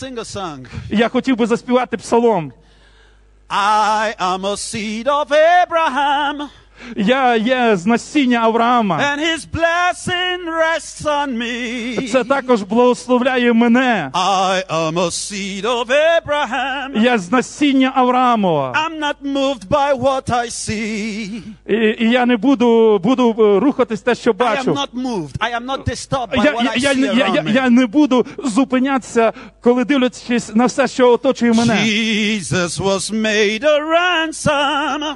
I want to sing a song. Я хотів би заспівати псалом. I am a seed of Abraham, Я є з насіння Авраама. and his blessing rests on me. Це також благословляє мене. I am a seed of Abraham. Я з насіння Авраамова. I'm not moved by what I see. І, і я не буду, буду е, рухатись те, що I am not moved. I am not disturbed by Я, what я, I see я, я, я не буду зупинятися, коли дивлячись на все, що оточує мене. Jesus was made a ransom,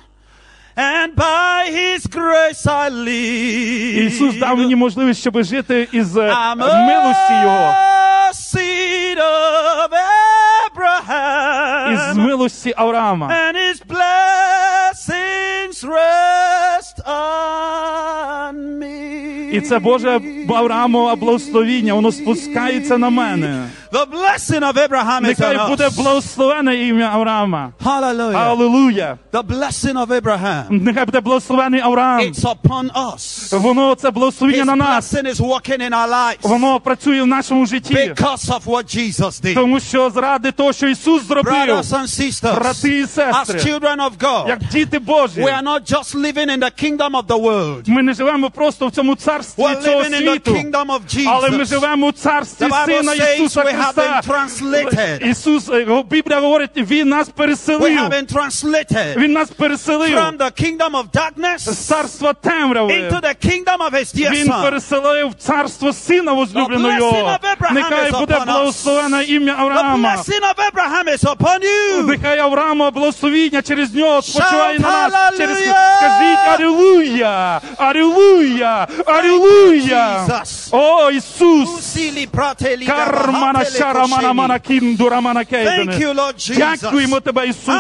and by his grace I live. Ісус дав мені можливість, щоб жити із е, I'm милості Його, seed of із милості Авраама. and his blessings rest on me. І це Боже Авраамове благословіння, воно спускається на мене. The blessing of Abraham is Нехай on буде us. благословене ім'я Авраама. Hallelujah. Аллилуйя. The blessing of Abraham. Нехай буде благословений Авраам. It's upon us. Воно це благословіння His на нас. blessing is working in our lives Воно працює в нашому житті. because of what Jesus did. Тому що заради того, що Ісус зробив, Brothers and sisters, брати і as сестри, children of God, як діти Божі, we are not just living in the kingdom of the world. ми не живемо просто в цьому царстві We're цього living in the світу, kingdom of але ми Jesus. живемо у царстві The Bible Сина says Ісуса we have Христа. been translated. Ісус, е, Біблія говорить, Він нас We переселив. have been translated Він нас переселив from the kingdom of з царства темряви. into the kingdom of his dear Він son. переселив царство сина возлюбленого Його. Нехай буде благословене ім'я The Авраама. blessing of Abraham is upon you. Нехай Авраама благословіння через нього спочиває на нас. Через... Скажіть Алілуя! Алілуя! Алілуя! О, Ісус! Кармана Thank you, Lord Jesus.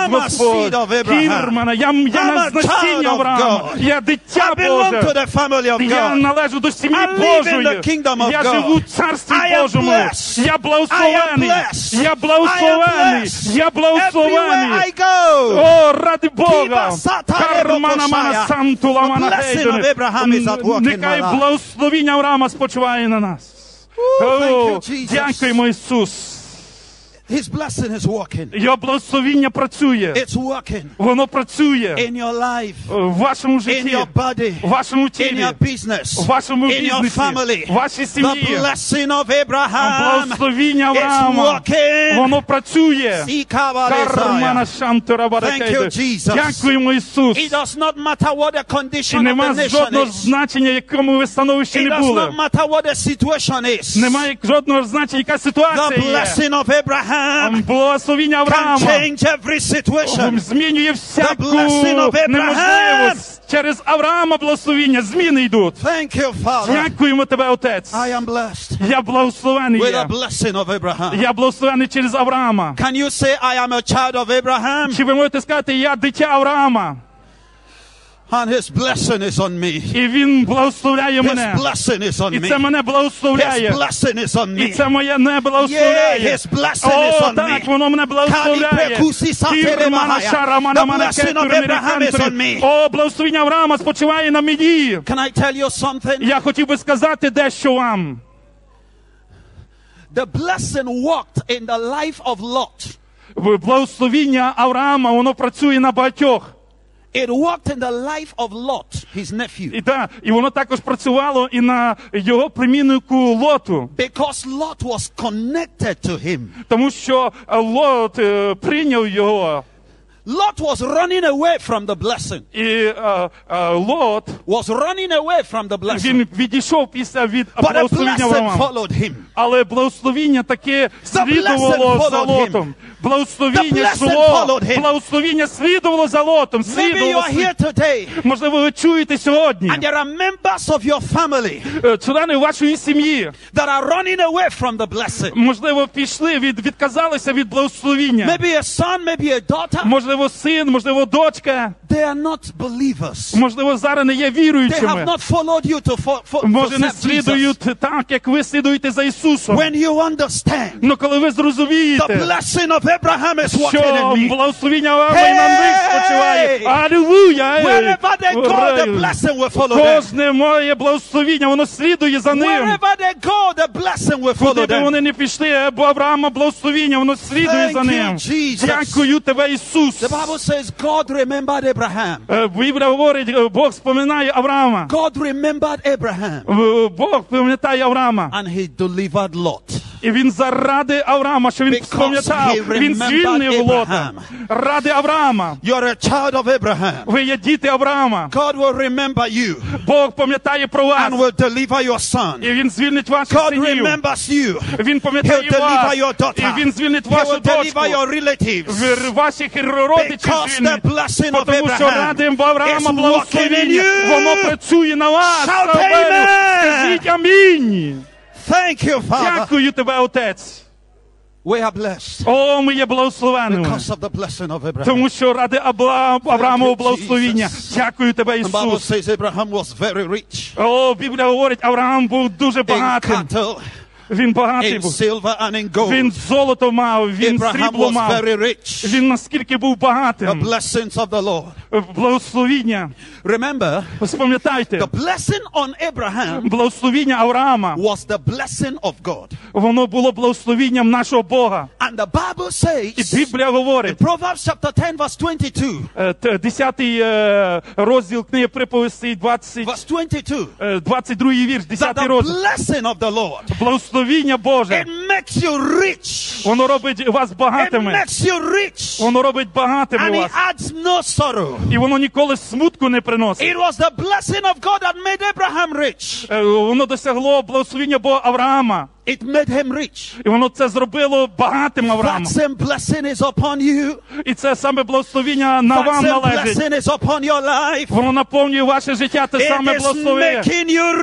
I'm a seed of Abraham. I'm a child of God. I belong to the family of God. I live in the kingdom of God. I am blessed. Я благословений. Я благословений. Я благословений. О, ради Бога! Кармана мана сантула мана Нехай благословіння Авраама спочиває на нас. Дякуємо, Ісус. His blessing is working. Його благословіння працює. It's working Воно працює in your life, в вашому in житті, your body, в вашому in тілі, your business, в вашому in your бізнесі, family. в вашій The сім'ї. blessing of Abraham Благословіння is Авраама. working. Воно працює. See, Kabbalah. Кармана шантура Thank you, Jesus. Дякуємо, Ісус. It does not matter what the І condition of нема the nation жодного is. значення, якому ви становищі It не does були. not matter what the situation is. Немає жодного значення, яка The ситуація є. blessing of Abraham Благословіння can change every situation. змінює всяку blessing of Abraham. неможливість. Через Авраама благословіння зміни йдуть. Thank you, Father. Дякуємо тебе, Отець. I am blessed Я благословений with є. the blessing of Abraham. Я благословений через Авраама. Can you say, I am a child of Abraham Чи ви можете сказати, я дитя Авраама? And his blessing is on me? І він благословляє His мене. blessing is on І це мене His blessing is on І це моє не Yeah, his blessing is on так, me. воно мене благословляє. The blessing of Abraham is on me. О, благословення Авраама спочиває на мені. Can I tell you something? Я хотів би сказати дещо вам. The blessing worked in the life of Lot. Благословіння Авраама, воно працює на багатьох. It worked in the life of Lot, his nephew. І, та, і воно також працювало і на його племіннику Лоту. Because Lot was connected to him. Тому що е, Лот е, прийняв його. Lot was running away from the blessing. І е, е, Лот, Was running away from the blessing. він відійшов після від blessing Авраама. followed him. Але благословіння таке слідувало за Лотом. Благословіння him. Благословіння слідувало за Лотом. Слідувало. Можливо, ви чуєте сьогодні. and there are members of your family е, Члени вашої сім'ї, that are running away from the blessing. можливо, пішли від відказалися від благословіння. Maybe a son, maybe a daughter. Можливо, син, можливо, дочка, they are not believers. можливо, зараз не є They have not followed you to, fo- fo- Може, не слідують так, як ви слідуєте за Ісусом. When you understand Ну коли ви the blessing of Abraham is working що in me. благословіння Авраама і на них Hey! спочиває. Алілуя! Ей! Wherever they go, the Ура! blessing will follow them. Кожне моє благословіння, воно слідує за ним. Wherever they go, the blessing will follow Куди би them. вони не пішли, бо Авраама благословіння, воно слідує Thank за you, ним. Jesus. Дякую тебе, Ісус. The Bible says God remembered Abraham. Е, Біблія говорить, е, Бог споминає Авраама. God remembered Abraham. Е, Бог пам'ятає Авраама. And he delivered Lot. І він заради Авраама, що він пам'ятав, він звільнив Лота. Ради Авраама. You're a child of Abraham. Ви є діти Авраама. God will remember you Бог пам'ятає про вас. and will deliver your son. І він звільнить ваших God синів. remembers you. Він He'll пам'ятає deliver your daughter. І він звільнить He вашу will deliver your relatives. Ваших родичів Because the звільнить. blessing of Тому що ради Авраама you. воно працює на вас. Shout amen. Скажіть амінь. Thank you, Father. Дякую тебе, Отець. We are blessed О, ми є благословеними. because of the blessing of Abraham. Тому що ради Абла... Авраамового you, благословіння. Jesus. Дякую тебе, The Bible Ісус. says Abraham was very rich О, Біблія говорить, Авраам був дуже in багатим. cattle, Він багатий був. in. Він золото мав, він срібло мав. Він наскільки був The багатим. blessings of the Lord. Благословіння. Remember, Спам'ятайте, the blessing on Abraham благословіння Авраама, was the blessing of God. воно було благословінням нашого Бога. And the Bible І says, Біблія говорить, Proverbs chapter 10, verse 22, е, 10 е, розділ книги приповістей, 20, verse 22, е, 22 вірш, that 10 the blessing of the Lord, Благословіння Боже, it makes you rich. воно робить вас It makes you rich. Воно робить багатими And it adds no sorrow. І воно ніколи смутку не приносить. It was the blessing of God that made Abraham rich. Е, Воно досягло благословіння Бога Авраама. It made him rich. І воно це зробило багатим That Авраамом. same blessing is upon you. І це саме благословіння на That вам same належить. blessing is upon your life. Воно наповнює ваше життя, те It саме is благословення. making you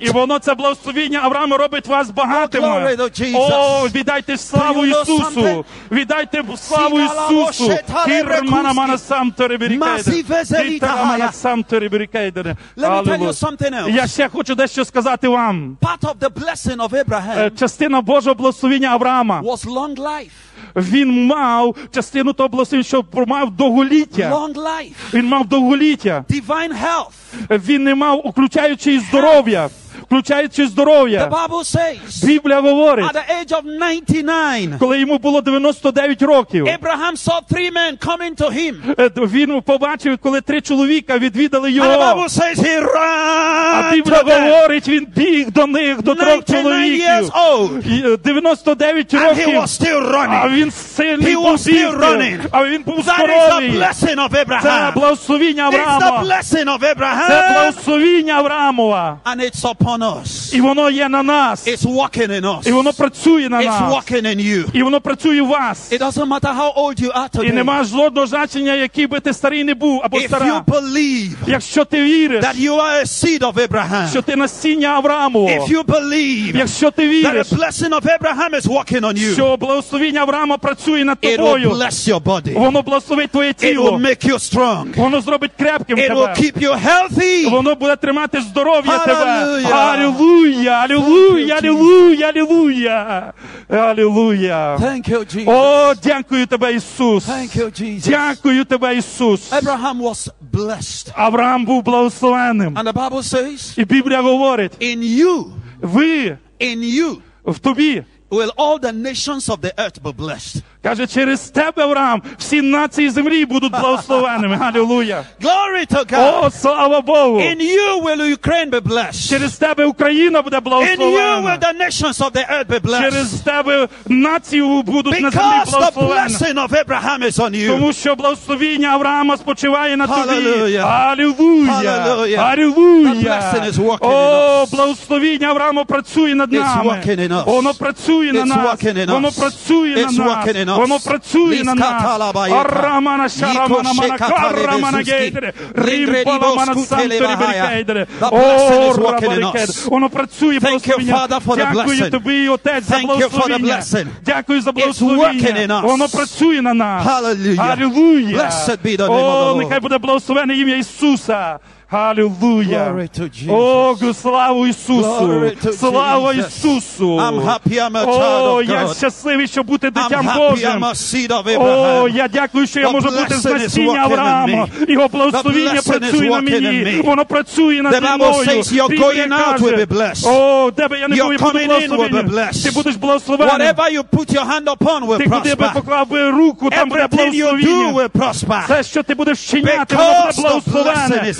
І rich. воно це благословіння Авраама робить вас glory багатими. to Jesus. О, віддайте славу Do you know Ісусу. Віддайте славу Сігала Ісусу. Кірмана мана сам тереберікайдер. Масиве зеліта Кітара мана гая. сам. Let me tell you something else. Я ще хочу дещо сказати вам. Part of the blessing of Abraham Частина Божого благословення Авраама. was long life. Він мав частину того благословення, що мав довголіття. Long life. Він мав довголіття. Divine health. Він не мав, включаючи і здоров'я. Включаючи The здоров'я. Bible says Біблія говорить, at the age of 99, коли йому було 99 років, Abraham saw three men coming to him. е, він побачив, коли три чоловіка відвідали його. Bible says he А ran Біблія говорить, він біг до них, до трьох 99 years чоловіків. old. І, е, 99 And he was still А running. він сильний He був was still running. А він був That is the здоровий. blessing of Це Abraham. благословіння It's the Авраама. blessing of Це Abraham. благословіння Авраамова. And it's upon us. І воно є на нас. It's working in us. І воно працює на It's нас. working in you. І воно працює в вас. It doesn't matter how old you are І today. нема жодного значення, який би ти старий не був або If you стара. believe Якщо ти віриш, that you are a seed of Abraham, що ти насіння Авраамово, if you believe якщо ти that віриш, the blessing of Abraham is working on you, що благословіння Авраама працює над it will тобою, bless your body. воно благословить твоє It will тіло, make you strong. воно зробить крепким It will тебе. keep you healthy. Воно буде тримати здоров'я тебе. Hallelujah. Алілуя, алілуя, алілуя, алілуя, алілуя. Thank you, Jesus. О, дякую тебе, Ісус. Thank you, Jesus. Дякую тебе, Ісус. Abraham was blessed. Авраам був благословенним. And the Bible says, І Біблія говорить, in you, ви in you, в тобі. will all the nations of the earth be blessed. Каже, через тебе, Авраам, всі нації землі будуть благословеними. Алілуя. Glory to God. О, слава Богу. In you will Ukraine be blessed. Через тебе Україна буде благословена. In you will the nations of the earth be blessed. Через тебе нації будуть на землі благословені. Because the blessing of Abraham is on you. Тому що благословіння Авраама спочиває на тобі. Алілуя. Алілуя. The blessing is working in О, благословіння Авраама працює над It's нами. working in us. Воно працює на It's нас. working in Воно працює It's на working in нас. Us. Воно працює на нас. Ліскаталабаєка. Арамана шарамана мана карамана гейдере. Римбала мана сантері берекейдере. The О, blessing is working in рабарекейдере. us. Воно працює, Thank you, благословення. Father, for the Дякую blessing. тобі, Отець, за Thank you for the благословення. blessing. Дякую за working in благословення. us. Воно працює на нас. Hallelujah. Алілуя. Blessed be the name of О, the Lord. нехай буде благословене ім'я Ісуса. Алілуя. Glory to Jesus. О, славу Ісусу. Glory to Слава Jesus. Ісусу. I'm happy I'm a child О, of я God. щасливий, щоб бути I'm дитям happy I'm Божим. a seed of О, Abraham. я дякую, що я The можу бути з blessing is насіння working in Авраама. me. Його благословіння The blessing is працює на working in мені. me. Воно працює над The Bible мною. says you're Біблія going out каже, will be blessed. О, де би я не You're був, я буду coming in will be благословенням. blessed. Ти будеш благословенним. Whatever you put your hand upon will Ти куди би prosper. поклав би руку, там буде Everything you do благословіння. will prosper. Все, що ти будеш вчиняти, Because воно буде the благословене.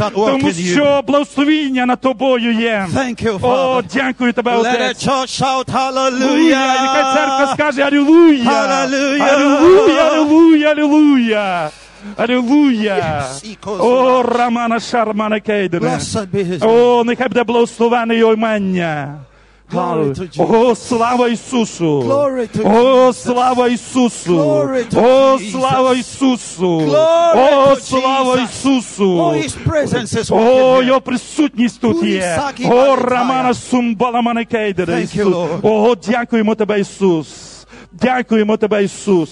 Тому що благословіння над тобою є. Thank you, О, дякую тебе, Let the Отець. church shout Алілуя. Нехай церква скаже Алілуя. Алілуя. Алілуя, Алілуя, Алілуя. О. Рамана Шармана name. О, нехай буде благословене його імення. О, слава Ісусу! О, слава Ісусу! О, слава Ісусу! О, слава Ісусу! О, його присутність тут є. О. Рамана Сумбаламане Кейдере. Ісус. О, дякуємо тебе, Ісус. Дякуємо тебе, Ісус.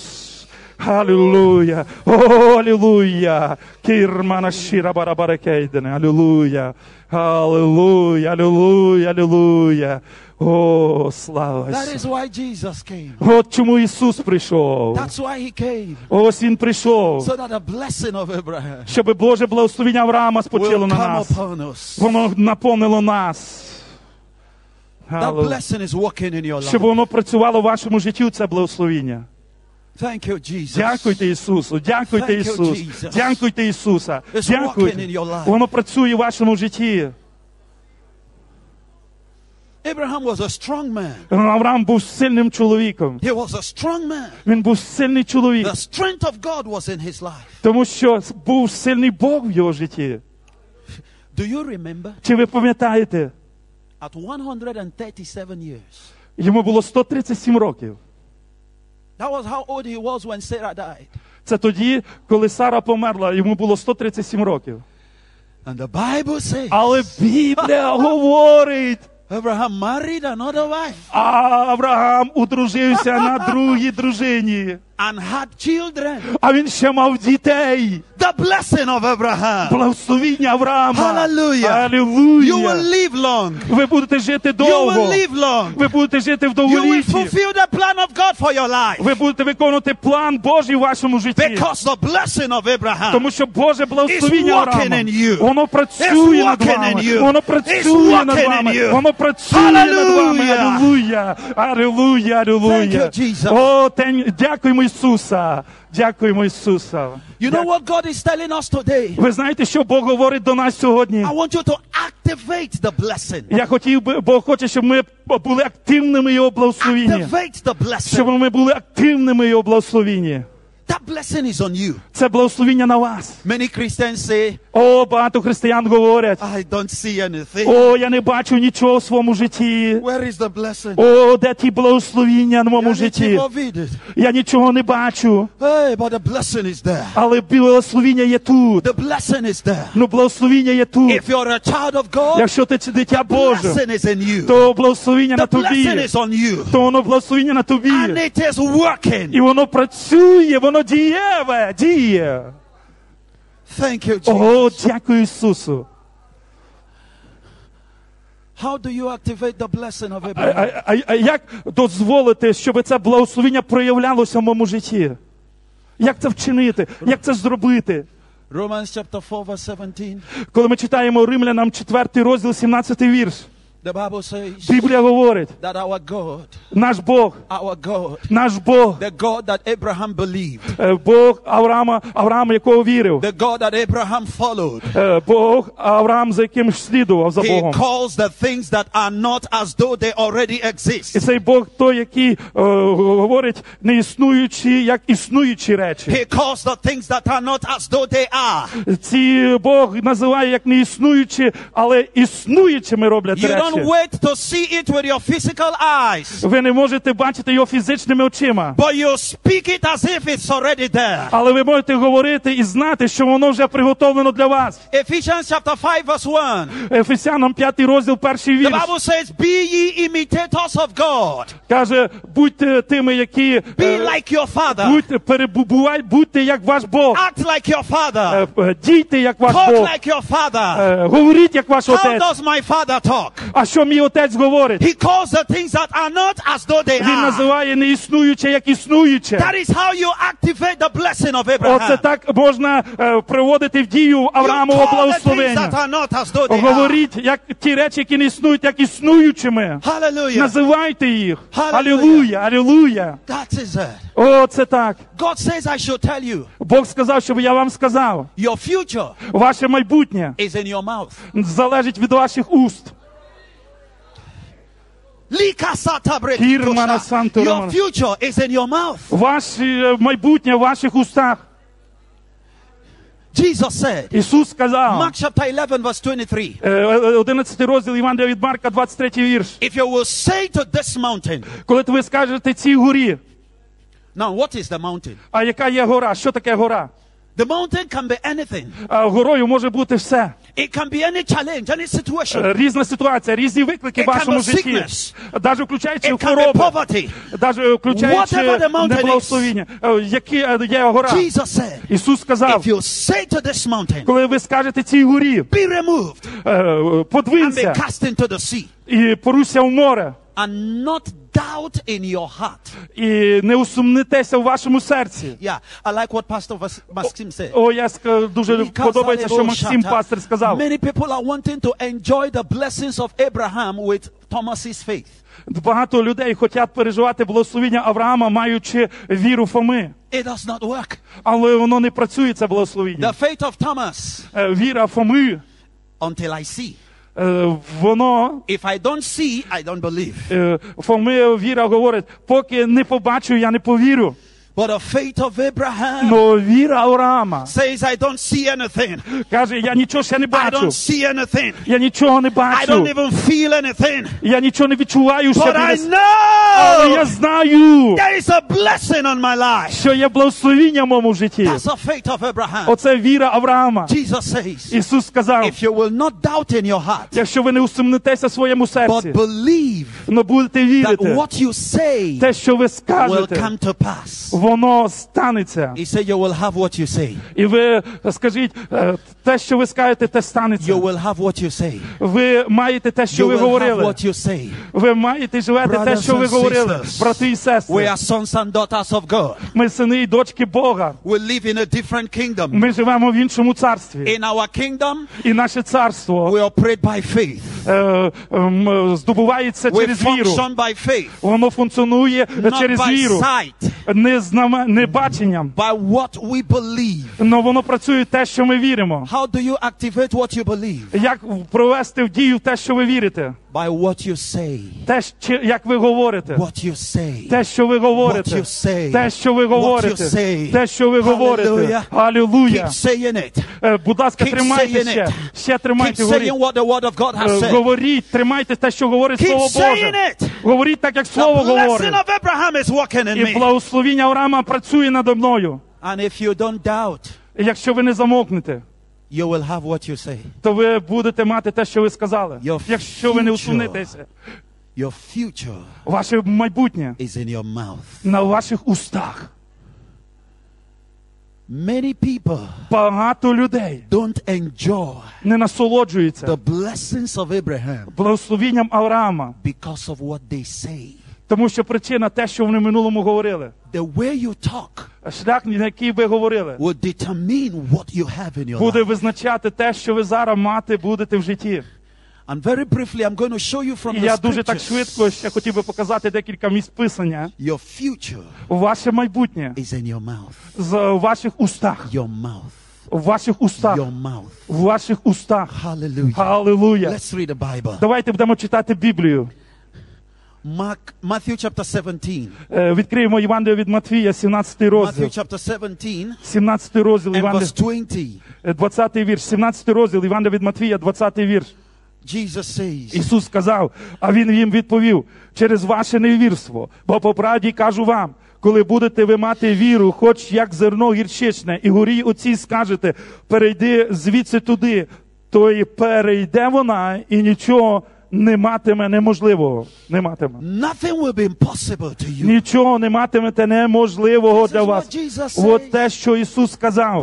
Алілуя. О, алілуя. Кірмана Шіра Барабаре Кейдене. Алілуя. Алілуя, алілуя, алілуя. О, слава That Ісусу. is why Jesus came. От чому Ісус прийшов. That's why he came. Ось Він прийшов, So that the blessing of Abraham щоб Боже благословення Авраама спочило на нас. Воно наповнило нас. Щоб воно працювало в вашому житті, це благословіння. Thank you, Jesus. Дякуйте Ісусу, дякуйте Thank you, Ісус, дякуйте Ісуса, It's дякуйте. in your life. Воно працює в вашому житті. Abraham was a strong man. Авраам був сильним чоловіком. He was a strong man. Він був сильний чоловік, The strength of God was in his life. тому що був сильний Бог в його житті. Do you remember? Чи ви пам'ятаєте? At 137 years. Йому було 137 років. That was how old he was when Sarah died. Це тоді, коли Сара померла, йому було 137 років. And the Bible says Але Біблія говорить, Abraham married another wife а Авраам одружився на другій дружині, and had children. а він ще мав дітей. The blessing of Abraham. Благословіння Авраама. Hallelujah. Алілуя. You will live long. Ви будете жити You will live long. Ви будете жити в You will довголітті. fulfill the plan of God for your life. Ви будете виконувати план Божий в вашому житті. Because the blessing of Abraham Тому що Боже благословіння It's working Авраама, in you. воно працює над working вами. you. Воно It's працює над working in вами. you. Воно працює над вами. Hallelujah. Алілуя. Алілуя. Thank you, Jesus. О, дякуємо Ісуса. Дякуємо Ісуса. You know what God is telling us today? Ви знаєте, що Бог говорить до нас сьогодні? I want you to activate the blessing. Я хотів би, Бог хоче, щоб ми були активними Його благословінні. Activate the Щоб ми були активними Його благословінні. That blessing is on you. Це благословіння на вас. Many Christians say, О, багато християн говорять. I don't see anything. О, я не бачу нічого в своєму житті. Where is the blessing? О, де ті благословіння в моєму житті? Я нічого не бачу, Hey, but the blessing is there. але благословіння є тут. The blessing is there. Ну, благословіння є тут. If you're a child of God, Якщо ти дитя Боже, blessing is in you. то благословіння на тобі. is on you. То воно благословіння на And it is working. І воно працює, воно дієве, діє. Thank you, О, дякую Ісусу. How do you activate the blessing of А, Abraham? а, а, а як дозволити, щоб це благословіння проявлялося в моєму житті? Як це вчинити? Як це зробити? Romans chapter 4, verse 17. Коли ми читаємо Римлянам 4 розділ, 17 вірш, Біблія говорить, that our God, наш Бог, our God, наш Бог, the God that Abraham believed, е, Бог Авраама, Авраам, якого вірив, the God that Abraham followed, е, Бог Авраам, за яким слідував за he Богом. calls the things that are not as though they already І цей Бог той, який е, говорить не існуючі, як існуючі речі. He calls the things that are not as though they are. Ці Бог називає як не існуючі, але існуючими роблять don't can't wait to see it with your physical eyes, Ви не можете бачити його фізичними очима. but you speak it as if it's already there. Але ви можете говорити і знати, що воно вже приготовлено для вас. Ephesians chapter 5 verse 1. Ефесянам 5 розділ, перший The вірш. Bible says, Be ye imitators of God. Каже, будьте тими, які Be е, like your father. будьте, перебувай, будьте як ваш Бог. Act like your father. Е, е, Дійте як ваш Talk Бог. like your father. Говоріть як ваш How отець. does my father talk? А що мій отець говорить? He calls the things that are not as though they Він are. називає неіснуюче як існуюче. That is how you activate the blessing of Оце Abraham. так можна е, приводити в дію Авраамового благословення. are not as though they are. Говоріть, як ті речі, які не існують, як існуючими. Hallelujah. Називайте їх. Алілуя, алілуя. That is it. О, це так. God says I should tell you, Бог сказав, щоб я вам сказав. your future Ваше майбутнє is in your mouth. залежить від ваших уст. Your future is in your mouth. Ваше е, майбутнє в ваших устах. Jesus said, Ісус сказав, Mark chapter 11 verse 23. е, е, 11 розділ Євангелія від Марка, 23 вірш. If you will say to this mountain, Коли ви скажете цій горі, now what is the mountain? а яка є гора? Що таке гора? The mountain can be anything. Горою може бути все. It can be any challenge, any situation. Е, Різна ситуація, різні виклики в вашому житті. Навіть включаючи хвороби, навіть включаючи Whatever the mountain is. неблагословіння. Е, Які е, є гора? Jesus said, Ісус сказав, if you say to this mountain, коли ви скажете цій горі, be removed е, and be cast into the sea, і поруся в море, and not doubt in your heart. і не усумнитеся в вашому серці. Yeah, I like what Pastor Maxim said. О, я дуже подобається, що Максим пастир сказав. Many people are wanting to enjoy the blessings of Abraham with Thomas's faith. Багато людей хочуть переживати благословіння Авраама, маючи віру Фоми. It does not work. Але воно не працює, це благословіння. The faith of Thomas, Е, Віра Фоми, until I see. Е, воно If I don't see, I don't believe. формує Фоми віра говорить, поки не побачу, я не повірю. But the faith of Abraham Но віра Авраама says, I don't see anything. каже, я нічого ще не I бачу. don't see anything. Я нічого не I don't бачу. even feel anything. Я нічого не відчуваю ще. But I десь. Але я know знаю, there is a blessing on my life. що є благословіння в моєму житті. That's the faith of Abraham. Оце віра Авраама. Jesus says, Ісус сказав, if you will not doubt in your heart, якщо ви не усумнитеся в своєму but серці, believe але будете that вірити, what you say те, що ви will скажете, come to pass. Воно станеться. He said, You will have what you say. І ви скажіть, е, те, що ви скажете, те станеться. You will have what you say. Ви маєте те, що You ви have говорили. what you say. Ви маєте живете те, що ви говорили, брати і We are sons and daughters of God. Ми сини і дочки Бога. We live in a different kingdom. Ми живемо в іншому царстві. In our kingdom, І наше царство we operate by faith. е, здобувається We через віру. by faith, Воно функціонує not через by віру, sight, не, знаме, не баченням. by what we believe. Але воно працює те, що ми віримо. How do you activate what you believe? Як провести в дію те, що ви вірите? By what you say. Те, що- як ви говорите. What you say. Те, що ви What говорите. you say. Те, що ви What you говорите. say. Те, що ви говорите. Алілуя. Keep saying it. Е, Будь ласка, Keep тримайте saying ще. it. Ще Keep говоріть. saying what the word of God has Е, said. Говоріть, тримайте те, що говорить Keep Слово Боже. it. Говоріть так, як The Слово blessing говорить. of Abraham is working in І благословіння Авраама працює надо мною. And if you don't doubt, якщо ви не замовкнете, you will have what you say. то ви будете мати те, що ви сказали. Your Якщо ви не усунетеся, Your future ваше майбутнє is in your mouth. на ваших устах. Many people Багато людей don't enjoy не насолоджуються the blessings of Abraham благословінням Авраама, because of what they say. Тому що причина те, що вони в минулому говорили. The way you talk Шлях, на який ви говорили, will determine what you have in your буде life. визначати те, що ви зараз мати будете в житті. And very briefly, I'm going to show you from І the я дуже так scriptures. швидко ще хотів би показати декілька місць писання. Your future Ваше майбутнє is in your mouth. з ваших устах, Your mouth. в ваших устах, Your mouth. в ваших устах. Hallelujah. Аллилуйя. Let's read the Bible. Давайте будемо читати Біблію. Mark, Matthew chapter 17. Е, Відкриємо Євангелію від Матвія, 17 розділ. Matthew chapter 17 17 розділ and Євангелія, verse 20. е, 20 вірш. 17 розділ Євангелія від Матвія, 20 вірш. Jesus says, Ісус сказав, а Він їм відповів через ваше невірство. Бо по правді кажу вам, коли будете ви мати віру, хоч як зерно гірчичне, і горі оцій скажете, перейди звідси туди, то і перейде вона, і нічого не матиме неможливого. Не матиме. nothing will be impossible to you. Нічого не матимете неможливого для вас. От те, що Ісус сказав,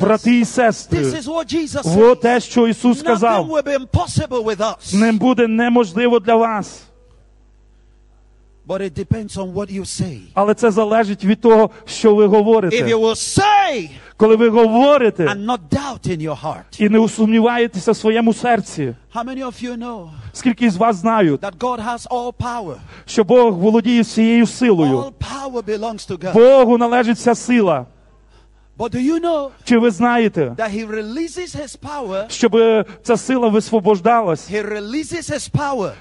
брати і this сестри. is what Jesus От те, що Ісус сказав, не буде неможливо для вас. But it depends on what you say. Але це залежить від того, що ви If you will say Коли ви говорите and not doubt in your heart. і не усумніваєтеся в своєму серці, How many of you know скільки з вас знають, that God has all power? що Бог володіє всією силою. All power belongs to God. Богу належить вся сила. But do you know Чи ви знаєте, that He releases His power? щоб ця сила висвобождалась,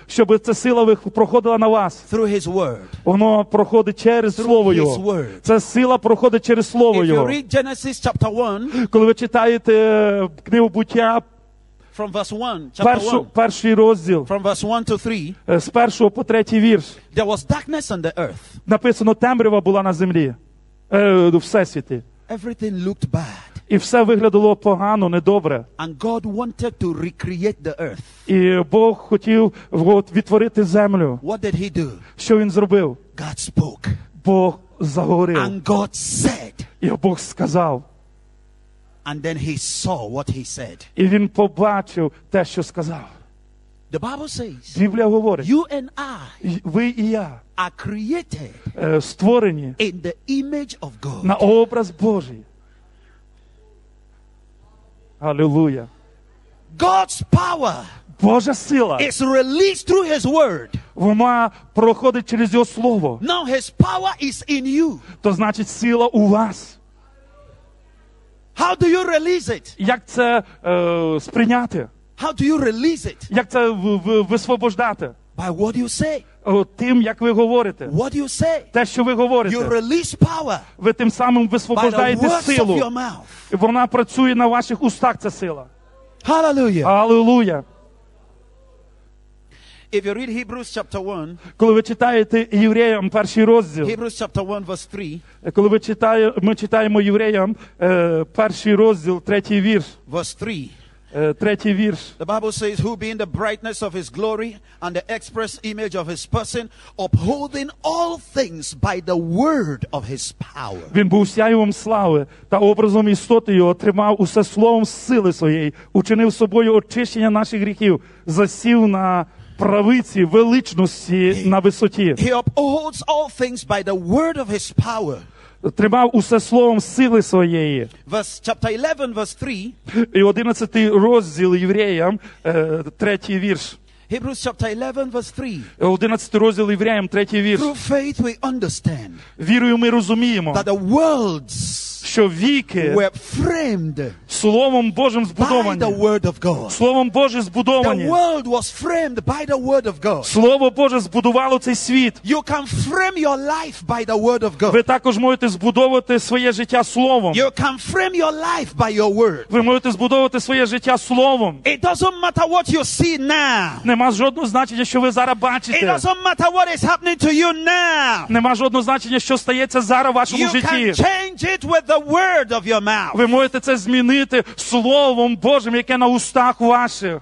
щоб ця сила проходила на вас? through His Word. Воно проходить через Слово His Його. Ця сила проходить через Слово Його. read Genesis chapter 1, Коли ви читаєте е, книгу буття, from verse 1, chapter першу, 1, перший розділ, from verse 1 to 3, е, з першого по третій вірш, there was darkness on the earth. написано темрява була на землі, е, у всесвіті. Everything looked bad. І все виглядало погано, недобре. And God wanted to recreate the earth. І Бог хотів от, відтворити землю. What did He do? Що він зробив? God spoke. Бог заговорив. And God said. І Бог сказав. And then He saw what He said. І він побачив те, що сказав. The Bible says, Біблія говорить, You and I ви і я are created е, створені in the image of God. на образ Божий. Алілуя. God's power Божа сила, is released through His Word. вона проходить через його слово. Now His power is in you. То значить сила у вас. How do you release it? Як це е, сприйняти? How do you release it? Як це в- в- висвобождати? By what you say. Тим, як ви говорите. What you say. Те, що ви You говорите, release power ви тим самим висвобождаєте words of your силу. mouth. Вона працює на ваших устах, ця сила. Hallelujah. Алілуя. If you read Hebrews chapter 1, Коли ви читаєте євреям перший розділ, Hebrews chapter 1 verse 3, коли ви читає, ми читаємо євреям е, перший розділ, третій вірш, verse 3, е, третій вірш. the Bible says, Who being the brightness of his glory and the express image of his person, upholding all things by the word of his power. Він був сяєвом слави та образом істоти його тримав усе словом сили своєї, учинив собою очищення наших гріхів, засів на правиці величності на висоті, He upholds all things by the word of his power. Тримав усе словом сили своєї. Verse chapter 11, verse 3, І 11 розділ євреям, е, третій вірш. Hebrews chapter 11, verse 3. 11 розділ євреям, третій вірш. Through faith we understand Вірою ми розуміємо, that the worlds що віки were framed Словом Божим by збудовані. the word of God. Словом Божим The збудовані. world was framed by the word of God. Слово Боже збудувало цей світ. You can frame your life by the word of God. Ви також можете збудовувати своє життя словом. You can frame your life by your word. Ви можете збудовувати своє життя словом. It doesn't matter what you see now. Нема жодного значення, що ви зараз It бачите. doesn't matter what is happening to you now. Нема жодного значення, що стається зараз в вашому You can житті. change it with the word of your mouth. Ви можете це змінити словом Божим, яке на устах ваших.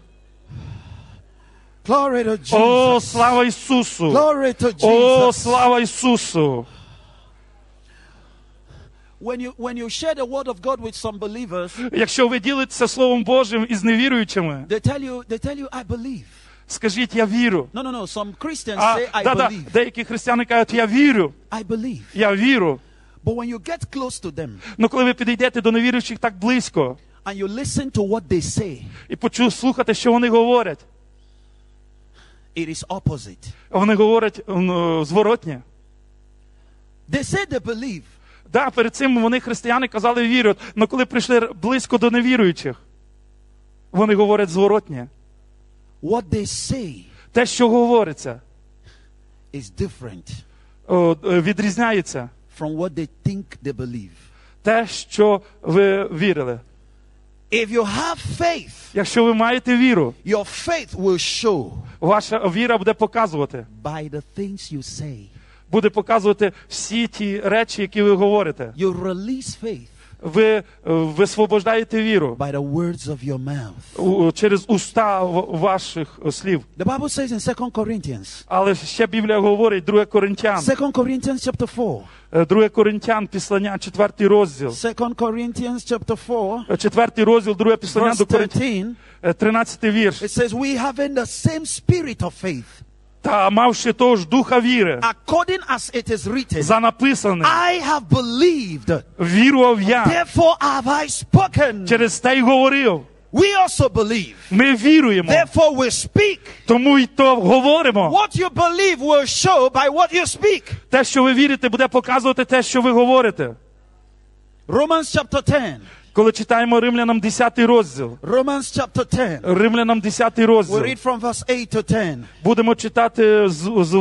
Glory to Jesus. О, слава Ісусу! Glory to Jesus. О, слава Ісусу! When you when you share the word of God with some believers, Якщо ви ділитеся Словом Божим із невіруючими, they tell you they tell you I believe. скажіть, я вірю. No, no, no. Some Christians А, say I да, believe. да, деякі християни кажуть, я вірю, I believe. я вірю. But when you get close to them Ну коли ви підійдете до невіруючих так близько and you listen to what they say, і почу слухати, що вони говорять, it is opposite. вони говорять ну, зворотнє. They say they believe, Да, перед цим вони християни казали вірять, але коли прийшли близько до невіруючих, вони говорять зворотнє. what they say Те, що говориться, is different о, е, відрізняється. From what they think they believe. Те, що ви вірили. If you have faith, Якщо ви маєте віру, your faith will show ваша віра буде показувати, by the things you say. буде показувати всі ті речі, які ви говорите. You release faith Ви е, висвобождаєте віру by the words of your mouth. у- через уста в- ваших е, слів. The Bible says in 2 Corinthians, Але ще Біблія говорить, 2 Коринтян, 2 Corinthians chapter 4, е, 2 Коринтян, післання, 4 розділ. 2 Corinthians chapter 4, Е, Четвертий розділ, друге післання verse до Коринтян, 13, е, 13 вірш. it says, We having the same spirit of faith, Та мавши того ж духа віри, according as it is written, за написане, I have believed, вірував я, therefore have I spoken. через те й говорив. We also believe, Ми віруємо, therefore we speak. тому й то говоримо. What you believe will show by what you speak. Те, що ви вірите, буде показувати те, що ви говорите. Romans chapter 10. Коли читаємо Римлянам 10 розділ, Romans chapter 10. Римлянам 10 We read from verse 8 to 10. будемо читати з, з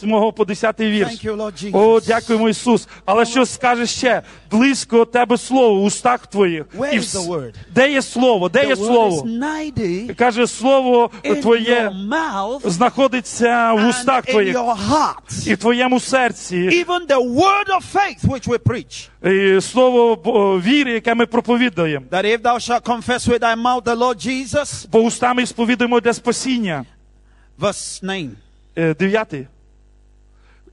8 по 10 вірш. Thank you, Lord Jesus. О, дякуємо Ісус. Але що скаже ще? Близько тебе слово у устах твоїх. Where І is the word? Де є слово? Де The є word is слово? Каже, слово in твоє your mouth знаходиться в устах and in твоїх your heart. і в твоєму серці. Even the word of faith which we preach. І слово Бо- віри, яке ми проповідуємо. That if thou shalt confess with thy mouth the Lord Jesus, Бо устами сповідуємо для спасіння. verse 9. 9.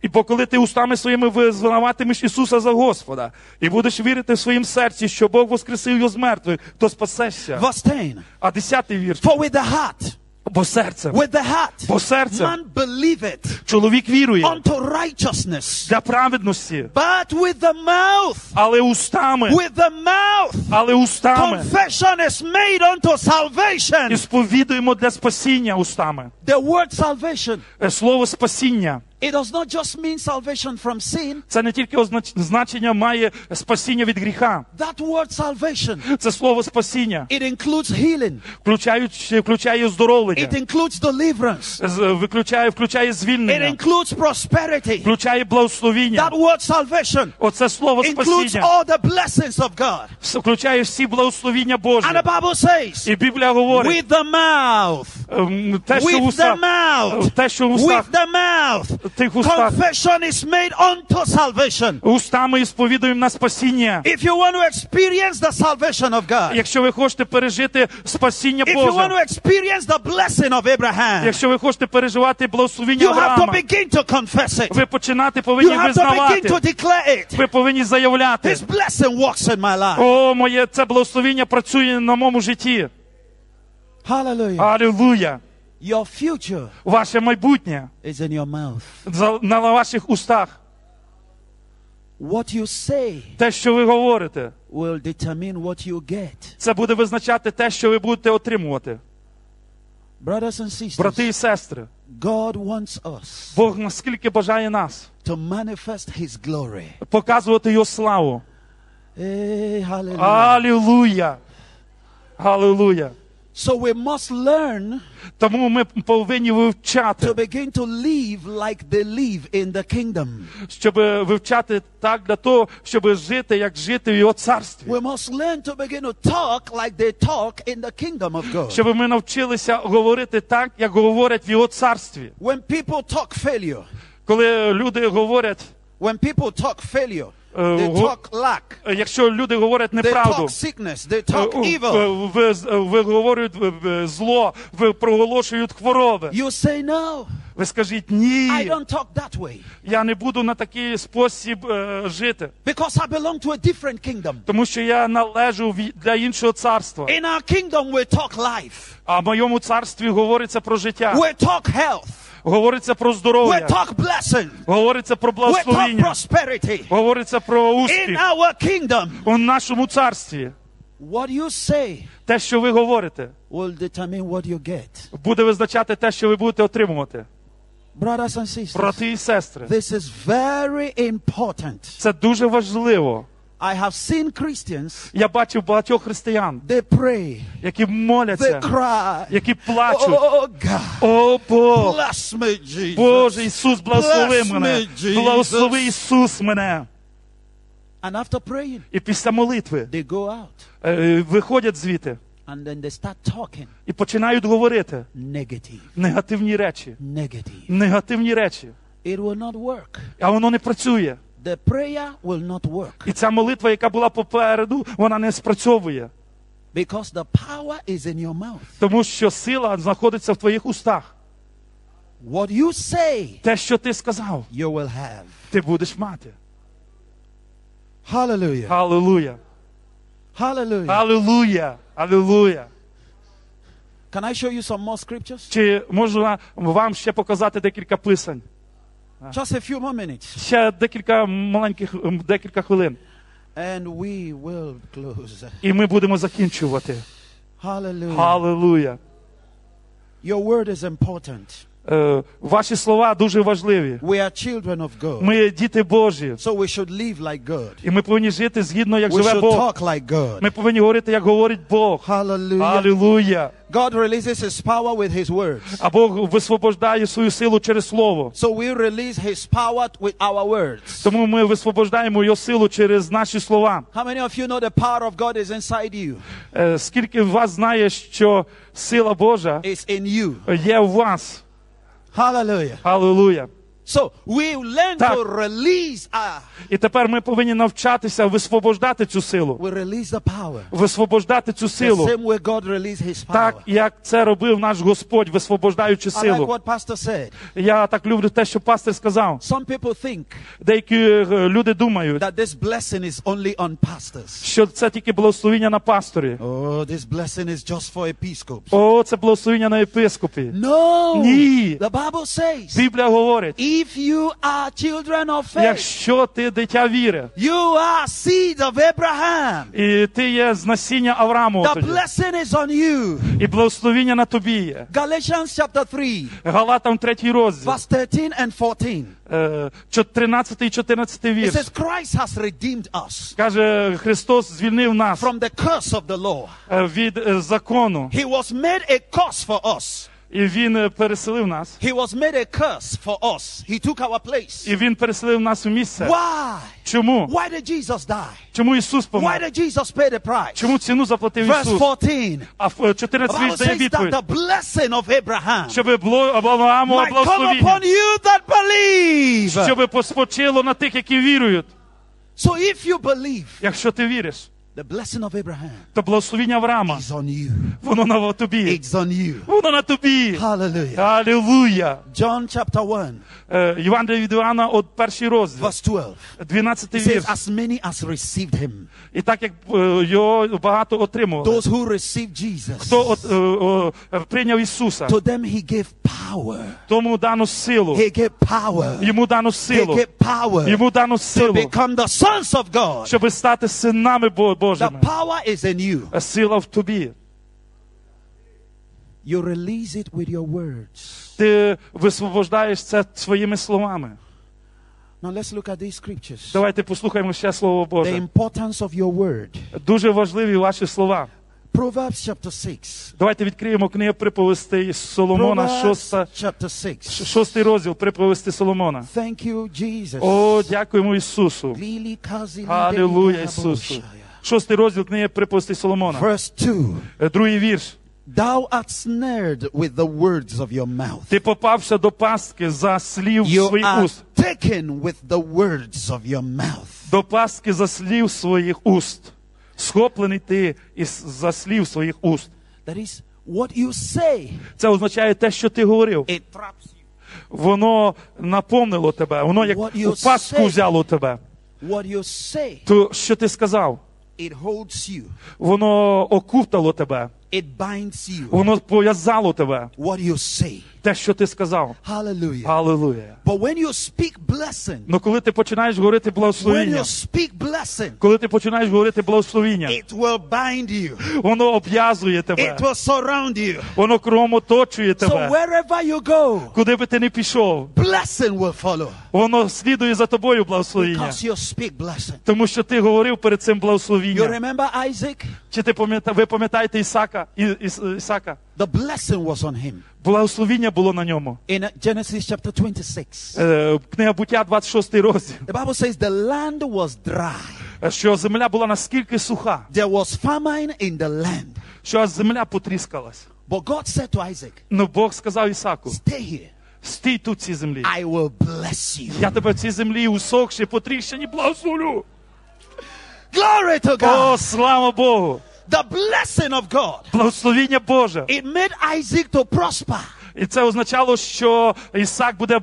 І бо коли ти устами своїми визнаватимеш Ісуса за Господа, і будеш вірити в своїм серці, що Бог воскресив його з мертвих, то спасешся. Verse 10. А десятий вірш. For with the heart, Бо серцем. with the heart, Бо серцем. man believeth Чоловік вірує unto righteousness. для праведності, But with the mouth, але устами, with the mouth, але устами. confession is made unto І salvation. сповідуємо для спасіння устами. The word salvation, Е, Слово спасіння. It does not just mean salvation from sin. Це не тільки означ- значення має спасіння від гріха. That word salvation, Це слово спасіння, it includes healing. включаючи, включає здоровлення, It includes deliverance. з- виключає, включає It звільнення, includes prosperity. включає благословіння. That word salvation Оце слово includes спасіння all the blessings of God. Вс- включає всі благословіння And Божі. the Bible says, І Біблія говорить, with the mouth, ем, те, що with the mouth, те, що в устах, with the mouth, тих устах, confession is made unto salvation. устами сповідуємо на спасіння. If you want to experience the salvation of God, Якщо ви хочете пережити спасіння if you want to experience the blessing of Abraham, якщо ви хочете переживати благословіння you have to begin to confess it. ви починати You повинні have to begin to declare it. ви повинні заявляти. This blessing works in my life. О, моє це благословіння працює на моєму житті. Hallelujah. Алілуя! Your future Ваше майбутнє is in your mouth. на ваших устах. What you say Те, що ви говорите, will determine what you get. це буде визначати те, що ви будете отримувати. Brothers and sisters, Брати і сестри, God wants us Бог наскільки бажає нас to manifest His glory. показувати його славу. Hey, hallelujah. Алілуя! Алілуя! So we must learn Тому ми повинні to вивчати, begin to live like they live in the kingdom. щоб вивчати так для того, щоб жити, як жити в його царстві. We must learn to begin to talk like they talk in the kingdom of God. Щоб ми навчилися говорити так, як говорять в його царстві. When people talk failure, Коли люди говорять, when people talk failure, They talk lack, е, якщо люди говорять неправду, е, е, ви, ви говорять е, зло, ви проголошують хвороби. Ви скажіть I don't talk that way. Я не буду на такий спосіб е, жити, because I belong to a different kingdom. тому що я належу ві- для іншого царства. In our kingdom, we talk life, А в моєму царстві говориться про життя, we talk health, говориться про здоров'я, говориться про благословіння, говориться про успіх у нашому царстві. what you say Те, що ви говорите, will determine what you get. буде визначати те, що ви будете отримувати. Brothers and sisters, Брати і сестри, this is very important. це дуже важливо. I have seen Christians, Я бачив багатьох християн, they pray, які they моляться, cry. які плачуть. Oh God, О Бог, bless me, Jesus. Боже Ісус, благослови Bless мене, me, Jesus. благослови Ісус мене. And after praying, І після молитви they go out е, виходять звідти and then they start talking і починають говорити negative, негативні речі. negative. Негативні речі. It will not work. А воно не працює. The prayer will not work І ця молитва, яка була попереду, вона не спрацьовує. because the power is in your mouth. Тому що сила знаходиться в твоїх устах. What you say, Те, що ти сказав, you will have. ти будеш мати. Hallelujah. Аллилуйя. Hallelujah. Аллилуйя. Аллилуйя. Can I show you some more scriptures? Чи можу вам ще показати декілька писань? Just a few more minutes. Ще декілька маленьких, декілька хвилин. And we will close. І ми будемо закінчувати. Hallelujah. Hallelujah. Your word is important. Е, ваші слова дуже важливі. We are children of God. Ми діти Божі. So we should live like God. І ми повинні жити згідно, як We живе should Бог. talk like God. Ми повинні говорити, як говорить Бог. Аллилуйя. God releases His power with His words. А Бог висвобождає свою силу через слово. So we release His power with our words. Тому ми висвобождаємо його силу через наші слова. How many of you know the power of God is inside you? Е, Скільки вас знає, що сила Божа It's in you. є у вас? Hallelujah. Аллилуйя. So we learn Так. to release our, І тепер ми повинні навчатися висвобождати цю силу. we release the power. Висвобождати цю The same way God released His power. Так, як це робив наш Господь, висвобождаючи I like what Pastor said. Я так люблю те, що пастор сказав. Some people think Деякі е, люди думають, that this blessing is only on pastors. що це тільки благословіння на пасторі. Oh, this blessing is just for episcopes. О, це благословіння на єпископі. No. Ні. The Bible says, Біблія говорить, if you are children of faith, якщо ти дитя віри, you are seed of Abraham. і ти є з насіння Авраамова, The тоді, blessing is on you. і благословіння на тобі є. Galatians chapter 3, Галатам 3 розділ, verse 13 and 14. е, 13 і 14 It says, Christ has redeemed us Каже, Христос звільнив нас from the curse of the law. е, від е, закону, He was made a curse for us. І Він е, переселив нас. He was made a curse for us. He took our place. І Він переселив нас у місце. Why? Чому? Why did Jesus die? Чому Ісус Why did Jesus pay the price? Чому ціну заплатив Verse 14. А е, 14 вірш дає відповідь. the blessing of Abraham Щоб might come upon you that believe. Щоб поспочило на тих, які вірують. So if you believe, Якщо ти віриш, the blessing of Abraham то благословіння Авраама, is on you. воно на тобі. It's on you. Воно на тобі. Hallelujah. Алілуя. John chapter 1, Е, Євангелія від Іоанна, от перший розділ, verse 12. 12 It says, вірш. as many as received him, І так як е, його багато отримували, those who received Jesus, хто от, е, о, прийняв Ісуса, to them he gave power. тому дану силу, He gave power. йому дану He силу, gave power йому дану to силу, become the sons of God. щоб стати синами Бо- The power is in you. А Сила в тобі. You release it with your words. Ти висвобождаєш це своїми словами. Now let's look at these scriptures. Давайте послухаємо ще Слово The Боже. importance of your word. Дуже важливі ваші слова. Proverbs chapter 6. Давайте відкриємо книгу приповістей Соломона, Proverbs шоста, chapter 6. шостий розділ приповісти Соломона. Thank you, Jesus. О, дякуємо Ісусу. Алілуя Ісусу. Шостий розділ книги приповістей Соломона. Verse 2. Е, Другий вірш. Thou art snared with the words of your mouth. Ти попався до пастки за слів You своїх are уст. taken with the words of your mouth. До пастки за слів своїх уст. Схоплений ти із за слів своїх уст. That is what you say. Це означає те, що ти говорив. It traps you. Воно наповнило тебе, воно як у пастку взяло тебе. What you say, То що ти сказав? Воно окутало тебе, It binds you. воно пов'язало тебе. What you say. Те, що ти сказав. Hallelujah. Аллилуйя. But when you speak blessing, Ну коли ти починаєш говорити when you speak blessing, коли ти починаєш говорити благословіння, it will bind you. воно обв'язує тебе, It will surround you. воно кругом оточує тебе. So wherever you go, Куди би ти не пішов, blessing will follow. воно слідує за тобою благословіння. Because you speak blessing. Тому що ти говорив перед цим You remember Isaac? Чи ти пам'ята, ви пам'ятаєте Ісака, Ісака? The blessing was on him. Благословіння було на ньому. In Genesis chapter 26, Е, Книга буття, 26 розділ. the Bible says the land was dry. е, що земля була наскільки суха, There was famine in the land. що земля потріскалась. But God said to Isaac, Ну Бог сказав Ісаку: Stay here. стій тут цій землі. I will bless you. Я тебе в цій землі усохши, потріщені, благословлю. Glory to О, God. слава Богу! The blessing of God. Благословіння Боже. It made Isaac to prosper І це означало, що Ісак буде in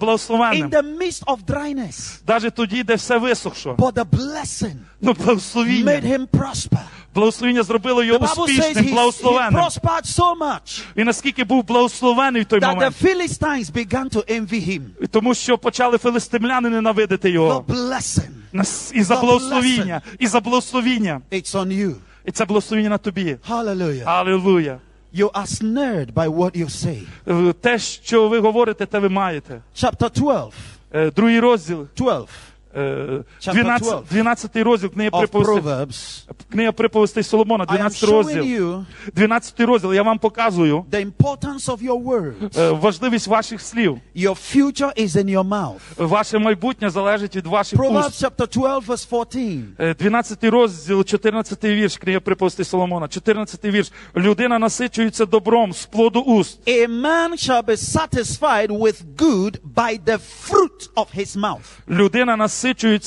the midst of dryness. Навіть тоді, де все висохло. But the blessing Ну, made him prosper. Благословіння зробило його успішним, благословенним. prospered so much І наскільки був благословений в той that the. Philistines began to envy him. Тому що почали филистимляни ненавидити The blessing, І за благословіння, і за благословіння. it's on you. І це благословення на тобі. Hallelujah. Алілуя. You are snared by what you say. Е, Те, що ви говорите, те ви маєте. Chapter 12. Е, Другий розділ, 12 е, Chapter 12, 12. 12 розділ книги приповістей, книга приповістей Соломона, 12 розділ. you 12 розділ, я вам показую the importance of your words. е, важливість ваших слів. Your future is in your mouth. Ваше майбутнє залежить від ваших Proverbs уст. chapter 12, verse 14. Е, 12 розділ, 14 вірш, книга приповістей Соломона, 14 вірш. Людина насичується добром з плоду уст. A man shall be satisfied with good by the fruit of his mouth. Людина насичується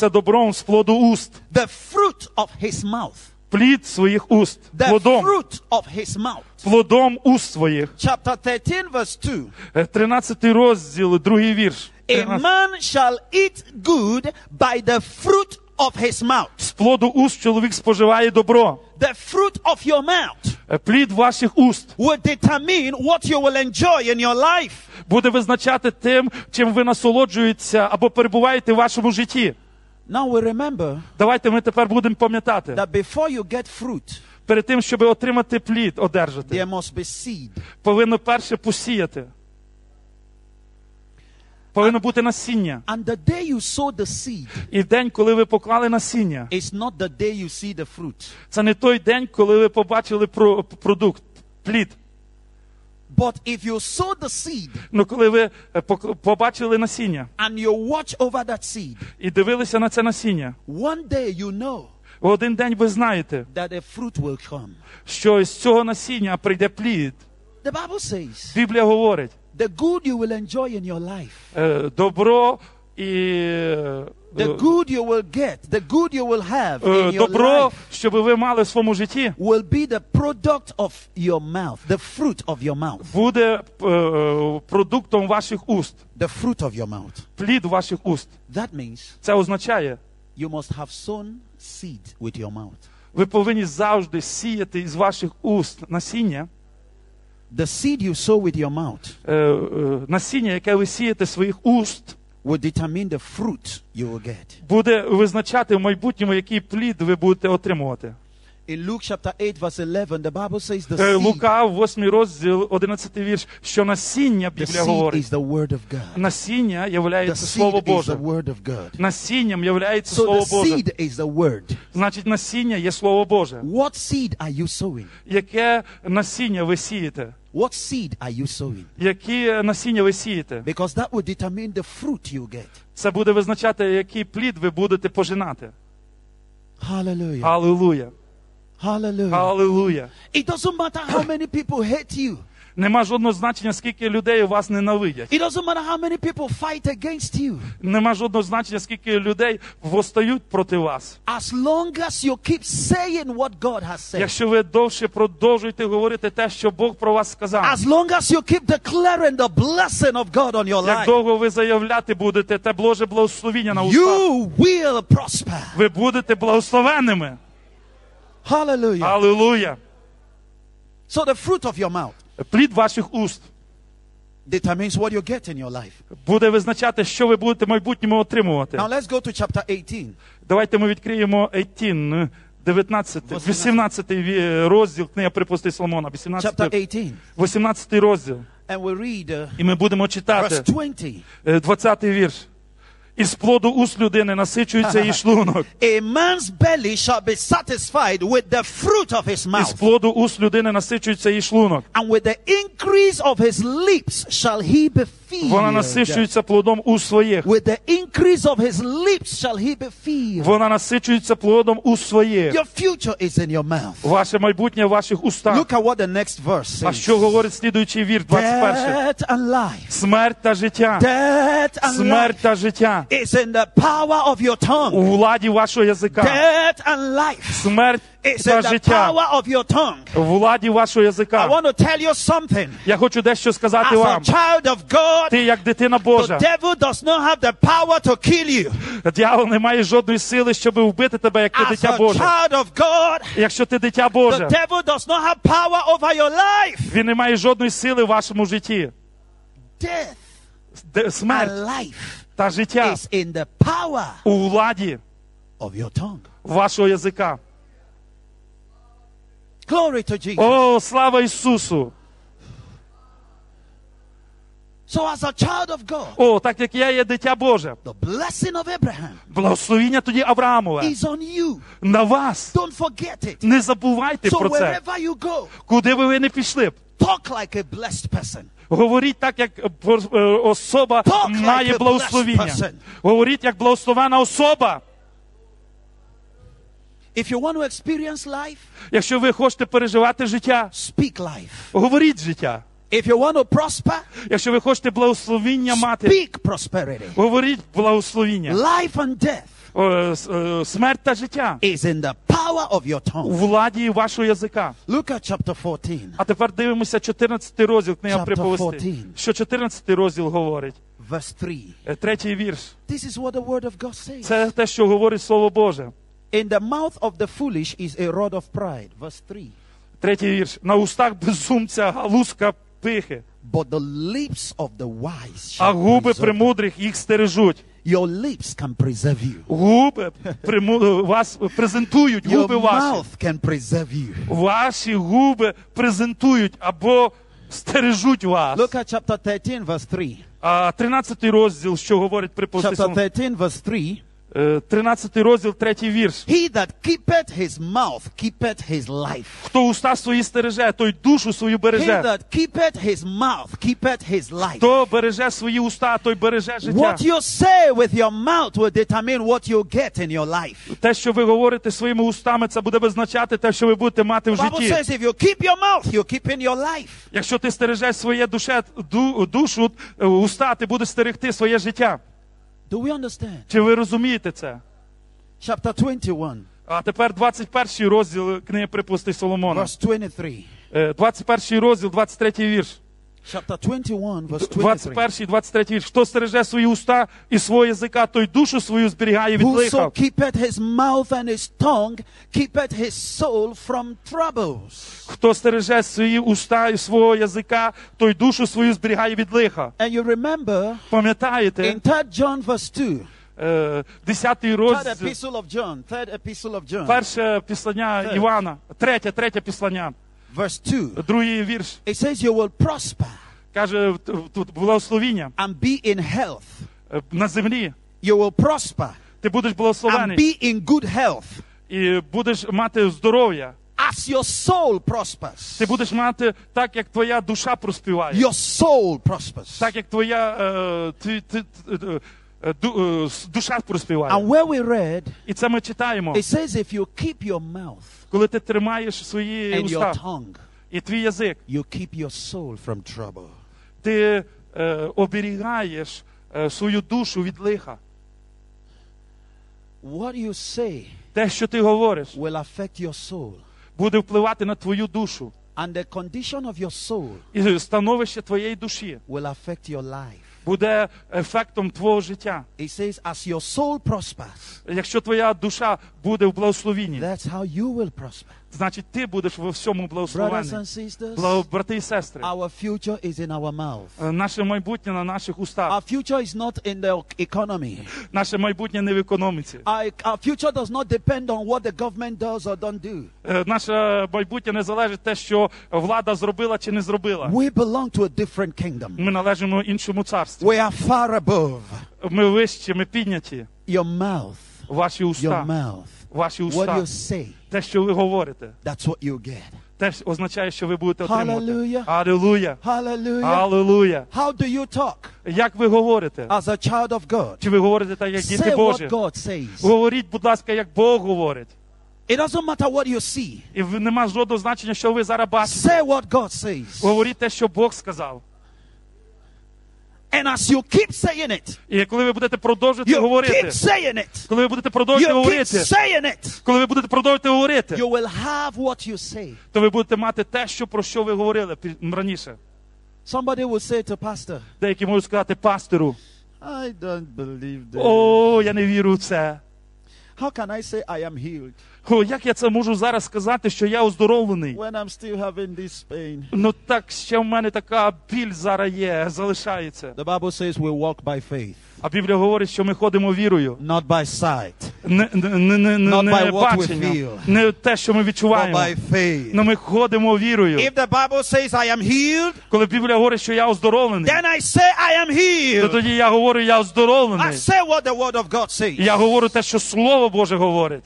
добром з плоду уст. The fruit of his mouth. Плід своїх уст. The Плодом. fruit of his mouth. Плодом уст своїх. Chapter 13, verse 2. Е, 13 розділ, другий вірш. A man shall eat good by the fruit of his mouth. З плоду уст чоловік споживає добро. The fruit of your mouth Е, Плід ваших уст will determine what you will enjoy in your life. буде визначати тим, чим ви насолоджуєтеся або перебуваєте в вашому житті. Now we remember Давайте ми тепер будемо пам'ятати. that before you get fruit, Перед тим, щоб отримати плід, одержати, there must be seed. повинно перше посіяти. Повинно бути насіння. And the day you sow the seed І день, коли ви поклали насіння, is not the day you see the fruit. це не той день, коли ви побачили про- продукт, плід. But if you sow the seed Ну, коли ви е, пок- побачили насіння and you watch over that seed, і дивилися на це насіння, one day you know в один день ви знаєте, that a fruit will come. що з цього насіння прийде плід. The Bible says Біблія говорить, the good you will enjoy in your life, е, добро і е, the good you will get, the good you will have е, in your добро, life щоб ви мали в своєму житті, will be the product of your mouth, the fruit of your mouth, буде е, продуктом ваших уст, the fruit of your mouth. плід ваших уст. That means Це означає, you must have sown seed with your mouth. ви повинні завжди сіяти із ваших уст насіння, The seed you sow with your mouth е, е, насіння, яке ви сієте своїх уст, will determine the fruit you will get. буде визначати в майбутньому, який плід ви будете отримувати. In Luke chapter 8, verse 11, the Bible says the Е, seed, Лука, 8 розділ, 11 вірш, що насіння, the Біблія seed говорить, is the word of God. насіння The являється Слово seed is the Боже. word of God. Насінням являється So Слово Боже. seed is the word. Значить, насіння є Слово Боже. What seed are you sowing? Яке насіння ви сієте? What seed are you sowing? Які насіння ви сієте? Because that will determine the fruit you get. Це буде визначати, який плід ви будете пожинати. Hallelujah. Hallelujah. Hallelujah. It doesn't matter how many people hate you. Нема жодного значення, скільки людей вас ненавидять. It doesn't matter how many people fight against you. Нема жодного значення, скільки людей востають проти вас. As long as you keep saying what God has said. Якщо ви довше продовжуєте говорити те, що Бог про вас сказав, As long as you keep declaring the blessing of God on your як life. довго ви заявляти будете те Боже благословіння на устах, You will prosper. ви будете благословенними. Hallelujah. Алілуя! So the fruit of your mouth Плід ваших уст determines what you get in your life. буде визначати, що ви будете в майбутньому отримувати. Now let's go to chapter 18. Давайте ми відкриємо 18, 19, 18 розділ книга припусти Соломона, 18, 18. 18 розділ. And we read uh, І ми будемо читати 20. е, 20 вірш. Із плоду уст людини насичується її шлунок. A man's belly shall be satisfied with the fruit of his Із mouth, плоду уст людини насичується її шлунок. and with the increase of his lips shall he be Вона насичується плодом у своїх. With the increase of his lips shall he be filled. Вона насичується плодом у своїх. Your future is in your mouth. Ваше майбутнє в ваших устах. Look at what the next verse А що говорить слідуючий вір, 21? Death and life. Смерть та життя. Death and Смерть та життя. is in the power of your tongue. У владі вашого язика. Death and life Смерть is та життя. power of your tongue. У владі вашого I язика. want to tell you something. Я хочу дещо сказати вам. child of God, Ти як дитина the Божа. devil does not have the power to kill you. Дьявол не має жодної сили, щоб вбити тебе, як ти As дитя a Боже. child of God, Якщо ти дитя the Боже, devil does not have power over your life. він не має жодної сили в вашому житті. Death Смерть life та життя is in the power у владі of your tongue. вашого язика. Glory to Jesus. О, слава Ісусу! So, as a child of God, О, так як я є дитя Боже. the blessing of Abraham Благословіння тоді Авраамове is on you. на вас. Don't forget it. Не забувайте So, про це. wherever you go, Куди би ви не пішли б. talk like a blessed person. Говоріть так, як е, пор- е, особа Talk like має a благословіння. person. Говоріть як благословена особа. If you want to experience life, Якщо ви хочете переживати життя, speak life. говоріть життя. If you want to prosper, Якщо ви хочете благословіння мати, speak prosperity. говоріть благословіння. Life and death е, Смерть та життя is in the power of your у tongue. владі вашого язика. Look at chapter 14, А тепер дивимося 14 розділ книга. 14. Що 14 розділ говорить? verse 3. Е, Третій вірш. This is what the word of God says. Це те, що говорить Слово Боже. In the mouth of the foolish is a rod of pride. Verse 3. Третій вірш. На устах безумця галузка пихи, But the lips of the wise а губи премудрих їх стережуть. Your lips can preserve you. Губи приму... вас презентують, Your губи ваші. mouth can preserve you. Ваші губи презентують або стережуть вас. Look at chapter 13, verse 3. А 13 розділ, що говорить при Chapter 13, verse 3. 13 розділ, третій вірш. He that keepeth his mouth keepeth his life. Хто уста свої стереже, той душу свою He береже. that keepeth his mouth keepeth his life. Хто береже свої уста, той береже життя. What you say with your mouth will determine what you get in your life. Те, що ви говорите своїми устами, це буде визначати те, що ви будете мати в The Bible says if you keep your mouth, you keep in your life. Якщо ти стережеш своє душе, ду, душу, е, уста, ти будеш стерегти своє життя. Do we understand? Чи ви розумієте це? Chapter 21, А тепер 21 розділ книги припустий Соломона. verse 23. Е, 21 розділ, 23 вірш. Chapter 21, verse 23. вірш. Хто стереже свої уста і свого язика, той душу свою зберігає від лиха. keepeth his mouth and his tongue keepeth his soul from troubles. Хто стереже свої уста і свого язика, той душу свою зберігає від лиха. And you remember Пам'ятаєте, in 3 John, verse 2, е, 10 third розділ, epistle of epistle of John, перше післання Івана, третє, третє післання, verse 2, другий вірш. it says, You will prosper Каже, тут благословіння and be in health. е, на землі. You will prosper Ти будеш and be in good health і будеш мати здоров'я. as your soul prospers. Ти будеш мати так, як твоя душа проспіває. Your soul prospers. Так як твоя е, ти, ти, ти, е, душа проспіває. And where we read, І це ми читаємо. it says, If you keep your mouth Коли ти тримаєш свої and your tongue, і твій язик, you keep your soul from trouble. ти е, оберігаєш е, свою душу від лиха. What you say Те, що ти говориш, will affect your soul. буде впливати на твою душу. And the condition of your soul І становище твоєї душі will affect your life. Буде ефектом твого життя. It says, as your soul prospers, Якщо твоя душа буде в благословінні, that's how you will prosper. Значить ти будеш во всьому благословений. Благо- Брати і сестри, our future is in our mouth. е, наше майбутнє на наших устах. Our future is not in the economy. Наше майбутнє не в економіці. Our, our future does not depend on what the government does or don't do. Е, Наше майбутнє не залежить те, що влада зробила чи не зробила. We belong to a different kingdom. Ми належимо іншому царству. We are far above Ми вищі, ми підняті. your mouth. Ваші Your уста, mouth. ваші What уста, you say, те, що ви говорите, that's what you get. теж означає, що ви будете отримувати. Hallelujah. Алілуя. Hallelujah. Алілуя. How do you talk Як ви говорите? as a child of God? Чи ви говорите так, як діти Say what God says. Говоріть, будь ласка, як Бог говорить. It doesn't matter what you see. І в- нема жодного значення, що ви зараз бачите. Say what God says. Говоріть те, що Бог сказав. And as you keep saying it, І коли ви будете продовжувати you говорити, keep saying it, коли ви будете продовжувати you keep говорити, saying it, коли ви будете продовжувати говорити, you will have what you say. то ви будете мати те, що про що ви говорили раніше. Somebody will say to pastor, Деякі можуть сказати пастору: I don't believe that. О, я не вірю в це. How can I say I am healed О, як я це можу зараз сказати, що я оздоровлений? when I'm still having this pain? Ну так ще в мене така біль зараз є, залишається. The Bible says we walk by faith, А Біблія говорить, що ми ходимо вірою. not by sight, Не, не, не, не, не, Not by what we feel. не те, що ми but відчуваємо. by faith. Ну ми ходимо вірою. If the Bible says I am healed, Коли Біблія говорить, що я оздоровлений, then I say I am то healed. тоді я говорю, я I say what the Word of God says. Я говорю те, що Слово Боже говорить.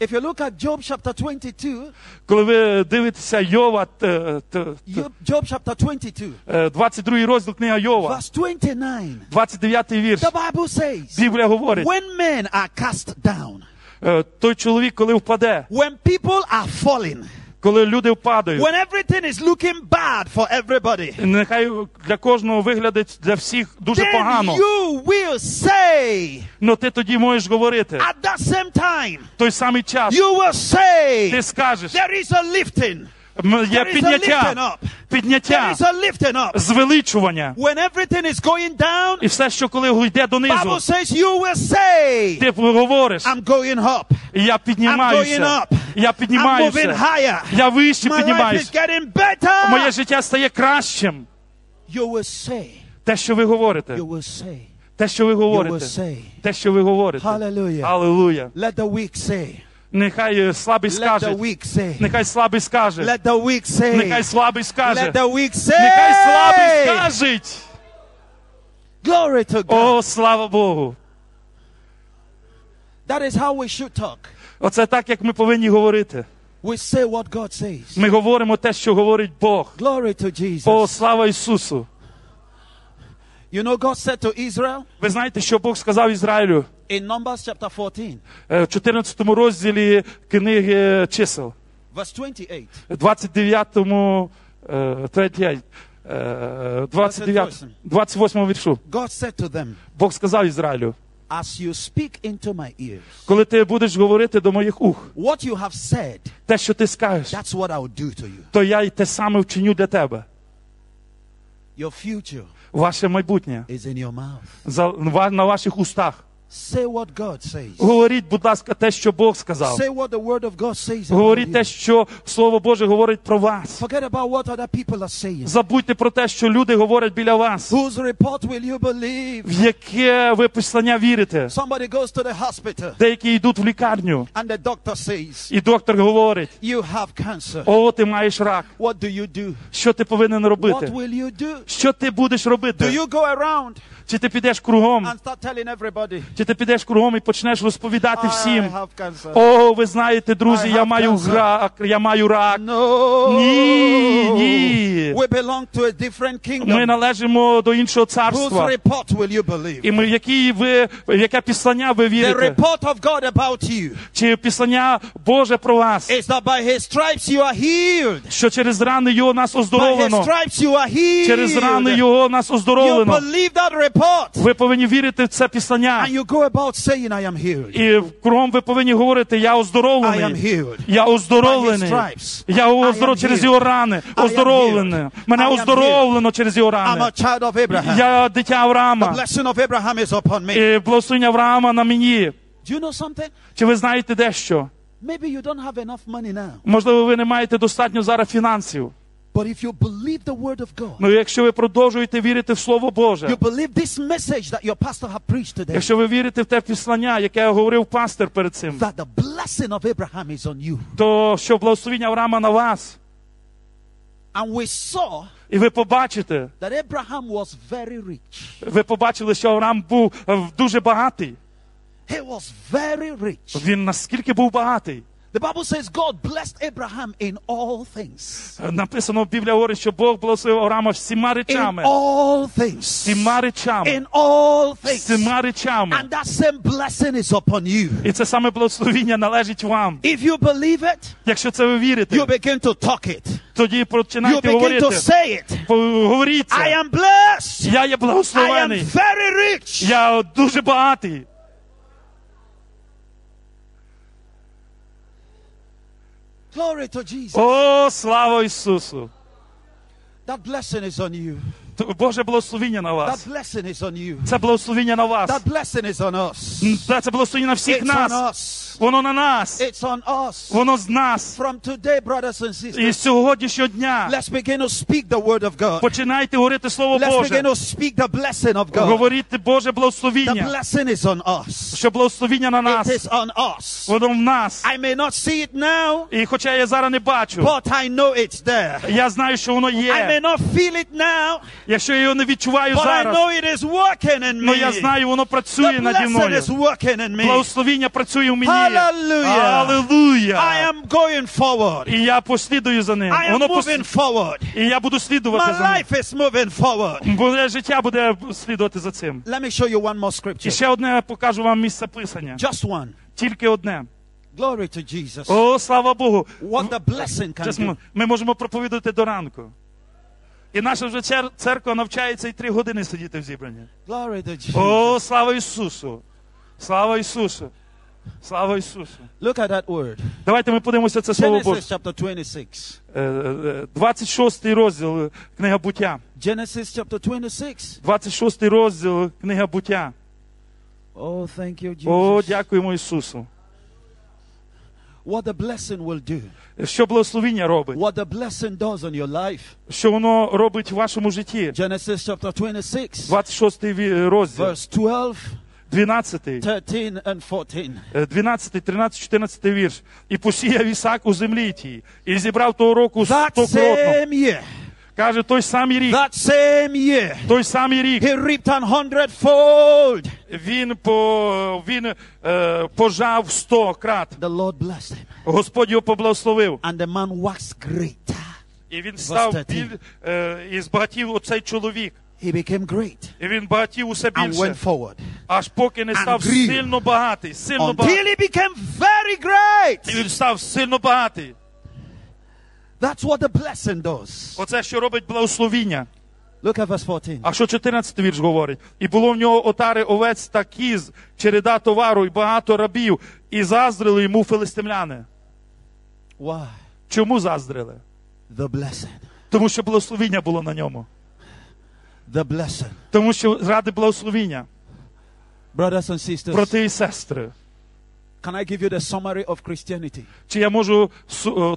If you look at Job chapter 22, Коли ви дивитеся Йова, т- т- т- Job, Job chapter 22, е, 22 розділ книга Йова, verse 29, 29 вірш. the Bible says, Біблія говорить, when men are cast down, е, той чоловік, коли впаде, when people are falling, коли люди впадають, when everything is looking bad for everybody, нехай для кожного виглядить для всіх дуже then погано. you will say Но ти тоді можеш говорити. at that same time, той самий час you will say, ти скажеш, there is a lifting, є підняття, підняття, звеличування. І все, що коли йде донизу, Bible says you will say, ти говориш, I'm going up. і я піднімаюся, я піднімаюся, я вище піднімаюся. Моє життя стає кращим. You will say, Те, що ви говорите, say, те, що ви говорите, те, що ви говорите. Аллилуйя. Say. Нехай е, слабий скаже, нехай слабий скаже, нехай слабий скаже, нехай слабий скажеть. Glory to God. О, слава Богу. That is how we should talk. Оце так, як ми повинні говорити. We say what God says. Ми говоримо те, що говорить Бог. Glory to Jesus. О, слава Ісусу. You know, God said to Israel Ви знаєте, що Бог сказав Ізраїлю in Numbers chapter 14, е, в 14 розділі книги чисел, verse 28. 29 е, 38, е, 29, 28 віршу. God said to them, Бог сказав Ізраїлю, As you speak into my ears, коли ти будеш говорити до моїх ух, what you have said, те, що ти скажеш, that's what I will do to you. то я й те саме вчиню для тебе. Your future Ваше майбутнє is in your mouth. за- на ваших устах. Say what God says. Говоріть, будь ласка, те, що Бог сказав. Say what the word of God says. about Говоріть you. те, що Слово Боже говорить про вас. Forget about what other people are saying. Забудьте про те, що люди говорять біля вас. Whose report will you believe? В яке ви писання вірите? Somebody goes to the hospital Деякі йдуть в лікарню, and the doctor says, і доктор говорить: You have cancer. О, ти маєш рак. What do you do? Що ти повинен What робити? will you do? Що ти будеш Do робити? you go around Чи ти підеш кругом? and start telling everybody, Чи ти підеш кругом і почнеш розповідати всім? О, ви знаєте, друзі, я маю рак, я маю рак. Ні, ні. Ми належимо до іншого царства. І ми, які ви, в яке післання ви вірите? Чи післання Боже про вас? Що через рани його нас оздоровлено? Через рани його нас оздоровлено. Ви повинні вірити в це післання. Go about saying, I am healed. І кругом ви повинні говорити, я I am оздоровлений. healed. Я оздоровлений. By his. Я I am оздоров через його рани. Оздоровлений. Мене оздоровлено через його I'm a child of Abraham. Я дитя The Авраама. blessing of Abraham is upon me. І благословення Авраама на мені. Do you know something? Чи ви знаєте дещо? Maybe you don't have enough money now. Можливо, ви не маєте достатньо зараз фінансів. But if you believe the word of God, Ну, якщо ви продовжуєте вірити в Слово Боже, you believe this message that your pastor have preached today, якщо ви вірите в те післання, яке говорив пастир перед цим, that the blessing of Abraham is on you. то що благословення Авраама на вас, And we saw і ви побачите, that Abraham was very rich. ви побачили, що Авраам був е, дуже багатий. He was very rich. Він наскільки був багатий. The Bible says God blessed Abraham in all things. Написано в Біблії говорить, що Бог благословив Авраама всіма In all things. Всіма речами. In all things. Всіма речами. And that same blessing is upon you. І це саме благословіння належить вам. If you believe it, Якщо це ви вірите, you begin to talk it. тоді You починайте begin говорити. to say it. Говоріть I am blessed. Я є I am very rich. Я дуже багатий. Glory to Jesus. О, слава Ісусу! That blessing is on you. Боже благословіння на That вас. blessing is on you. Це благословіння на вас. Це благословіння на всіх It's on нас. us. Воно на нас. It's on us. Воно з нас. І з сьогоднішнього дня let's begin to speak the word of God. починайте говорити Слово Let's begin Боже. to speak the blessing of God. Говоріть Боже The благословіння. blessing is on us. Що благословіння на It нас. is on us. Воно в нас. I may not see it now, І хоча я зараз не бачу, but I know it's there. я знаю, що воно I may not feel it now, Якщо я його не відчуваю but I know it is working in але я знаю, воно працює The наді мною. is working in me. Благословіння працює в мені. Hallelujah. I am going forward. І я послідую за ним. I am Воно moving пос... forward. І я буду слідувати My за ним. life is moving forward. Моє життя буде слідувати за цим. Let me show you one more І ще одне покажу вам місце писання. Just one. Тільки одне. Glory to Jesus. О, слава Богу. What the blessing can do. ми можемо проповідати до ранку. І наша вже цер- церква навчається і три години сидіти в зібранні. Glory to Jesus. О, слава Ісусу! Слава Ісусу! Слава Ісусу! Look at that word. Давайте ми подивимося це слово Боже. Chapter 26. Е, е, 26 розділ книга буття. Genesis chapter 26. 26 розділ книга буття. Oh, thank you, О, дякуємо Ісусу. What the blessing will do. Що благословіння робить? What the blessing does on your life. Що воно робить в вашому житті? Genesis chapter 26, 26 розділ, verse 12, 12, 13, and 14. е, 12, 13, 14 вірш. І посіяв Ісак у землі тій, і зібрав того року year, Каже, той самий рік, that same year, той самий рік, he reaped an hundredfold. він, по, він е, пожав сто крат. The Lord blessed him. Господь його поблагословив. And the man waxed great. І він став 13. біль, е, і збагатів оцей чоловік. He became great І він багатів усе and went forward Аж поки не став сильно багатий, сильно until багатий. he became very І great. він став сильно багатий. That's what the blessing does. Оце, що робить благословіння. Look at verse 14. А що 14 вірш говорить? І було в нього отари овець та кіз, череда товару і багато рабів, і заздрили йому филистимляни. Why? Чому заздрили? The blessing. Тому що благословіння було на ньому. The blessing. Тому що ради благословіння, Brothers and sisters, брати і сестри. Can I give you the summary of Christianity? Чи я можу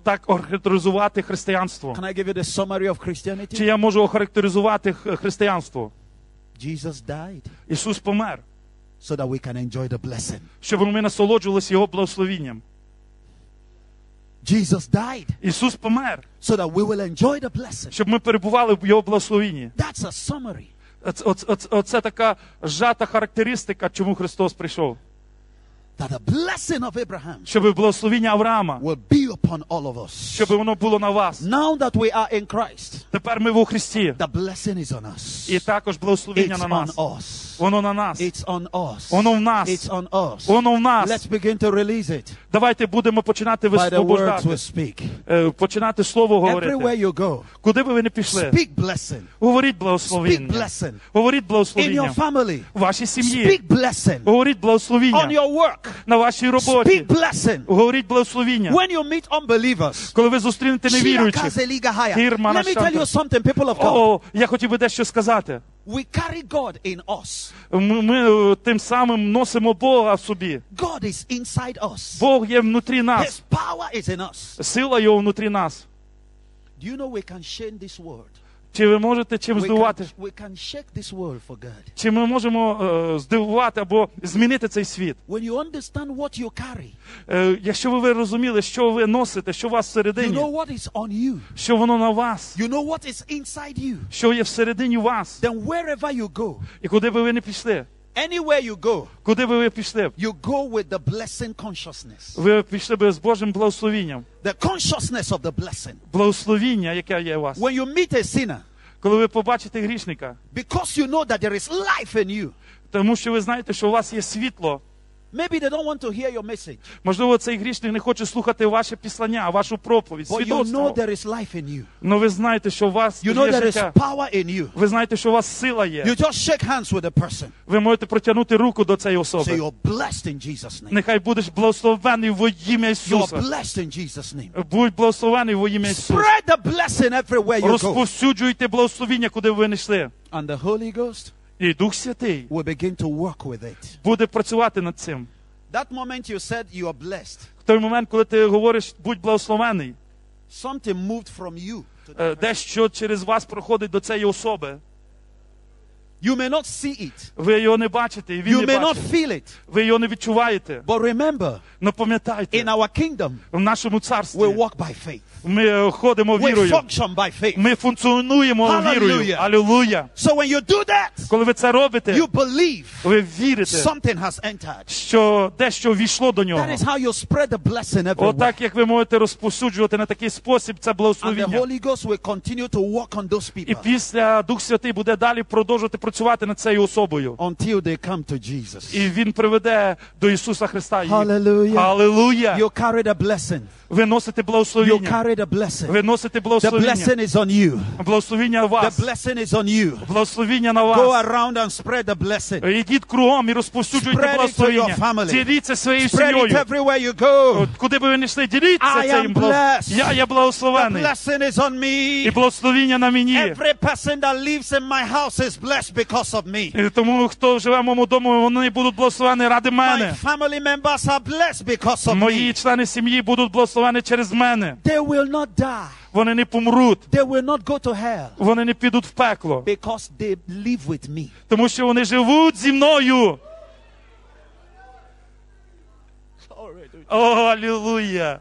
так охарактеризувати християнство? Can I give you the summary of Чи я можу охарактеризувати християнство? Jesus died Ісус помер, so that we can enjoy the blessing. щоб ми насолоджувалися Його благословінням. Jesus died Ісус помер, so that we will enjoy the blessing. щоб ми перебували в Його благословінні. That's a summary. Оце, така зжата характеристика, чому Христос прийшов. That the blessing of Abraham Щоб благословіння Авраама, will be upon all of us. щоб воно було на вас. Now that we are in Christ, Тепер ми во Христі. the blessing is on us. І також благословіння It's на on нас. us. Воно на нас. It's on us. Воно в нас. It's on us. Воно в нас. Let's begin to release it Давайте будемо починати висвобождати. we speak. Е, Починати слово Everywhere you go, Куди би ви не пішли? speak blessing. Говоріть Speak blessing. Говоріть In your family, У вашій сім'ї. speak blessing. Говоріть On your work, На вашій speak роботі. blessing. Говоріть благословіння. When you meet unbelievers, Коли ви зустрінете невіруючих. Let me tell you something, people of God. О, я хотів би дещо сказати. We carry God in us. Ми, е, тим самим носимо Бога в собі. God is inside us. Бог є внутрі His power is in us. Сила його внутрі нас. Do you know we can shake this world? Чи ви можете чим здивувати? Чи ми можемо е, здивувати або змінити цей світ? When you understand what you carry, Е, якщо ви, розуміли, що ви носите, що у вас you know what is on you, що воно на вас, you know what is inside you, що є всередині вас, then wherever you go, і куди би ви не пішли, Anywhere you go, Куди би ви пішли? б? you go with the blessing consciousness. Ви пішли би з Божим благословінням. The consciousness of the blessing. Благословіння, яке є у вас. When you meet a sinner, Коли ви побачите грішника, because you know that there is life in you, тому що ви знаєте, що у вас є світло. Maybe they don't want to hear your message, Можливо, цей грішник не хоче слухати ваше післання, вашу проповідь, but you know there is life in you. Ну ви знаєте, що у вас You know there is power in you. Ви знаєте, що у вас сила є. You just shake hands with the person. Ви можете протягнути руку до цієї Say you're blessed in Jesus' name. Нехай будеш благословений во ім'я You're blessed in Jesus' name. Будь благословений во ім'я Ісуса. Spread the blessing everywhere you go. Розповсюджуйте благословіння, куди ви не йшли. And the Holy Ghost І Дух Святий will begin to work with it. буде працювати над цим. That moment you said you are blessed, В той момент, коли ти говориш, будь благословений, something moved from you. to е, дещо через вас проходить до цієї особи. You may not see it. Ви його не бачите, і він You не may not feel it. Ви його не відчуваєте. But remember, Но in our kingdom, в нашому царстві we walk by faith. ми ходимо We вірою. function by faith. Ми функціонуємо Hallelujah. вірою. Алілуя. So when you do that, Коли ви це робите, you believe ви вірите, something has entered. що дещо війшло до нього. That is how you spread the blessing everywhere. Отак, як ви можете розповсюджувати на такий спосіб це And the благословіння. Holy Ghost will continue to work on those І people після Дух Святий буде далі продовжувати працювати над цією особою. until they come to Jesus. І він приведе до Ісуса Христа. Hallelujah. Аллилуйя! You carry the blessing. Ви носите You благословіння. Ви носите The благословіння. blessing is on you. Благословіння вас. blessing is on you. Благословіння на Go вас. around and spread the blessing. Ідіть кругом і розповсюджуйте благословіння. Діліться своєю сім'єю. everywhere you go. От Куди би ви не йшли, діліться цим благословенням. Я є The благословений. blessing is on І me. благословіння на мені. Every person that lives in my house is blessed because of me. І тому, хто живе в моєму дому, вони будуть благословені ради My мене. family members are blessed because of Мої члени сім'ї будуть благословені через мене. They will not die. Вони не помруть. They will not go to hell Вони не підуть в пекло. because they live with me. Тому що вони живуть зі мною. О, алілуя!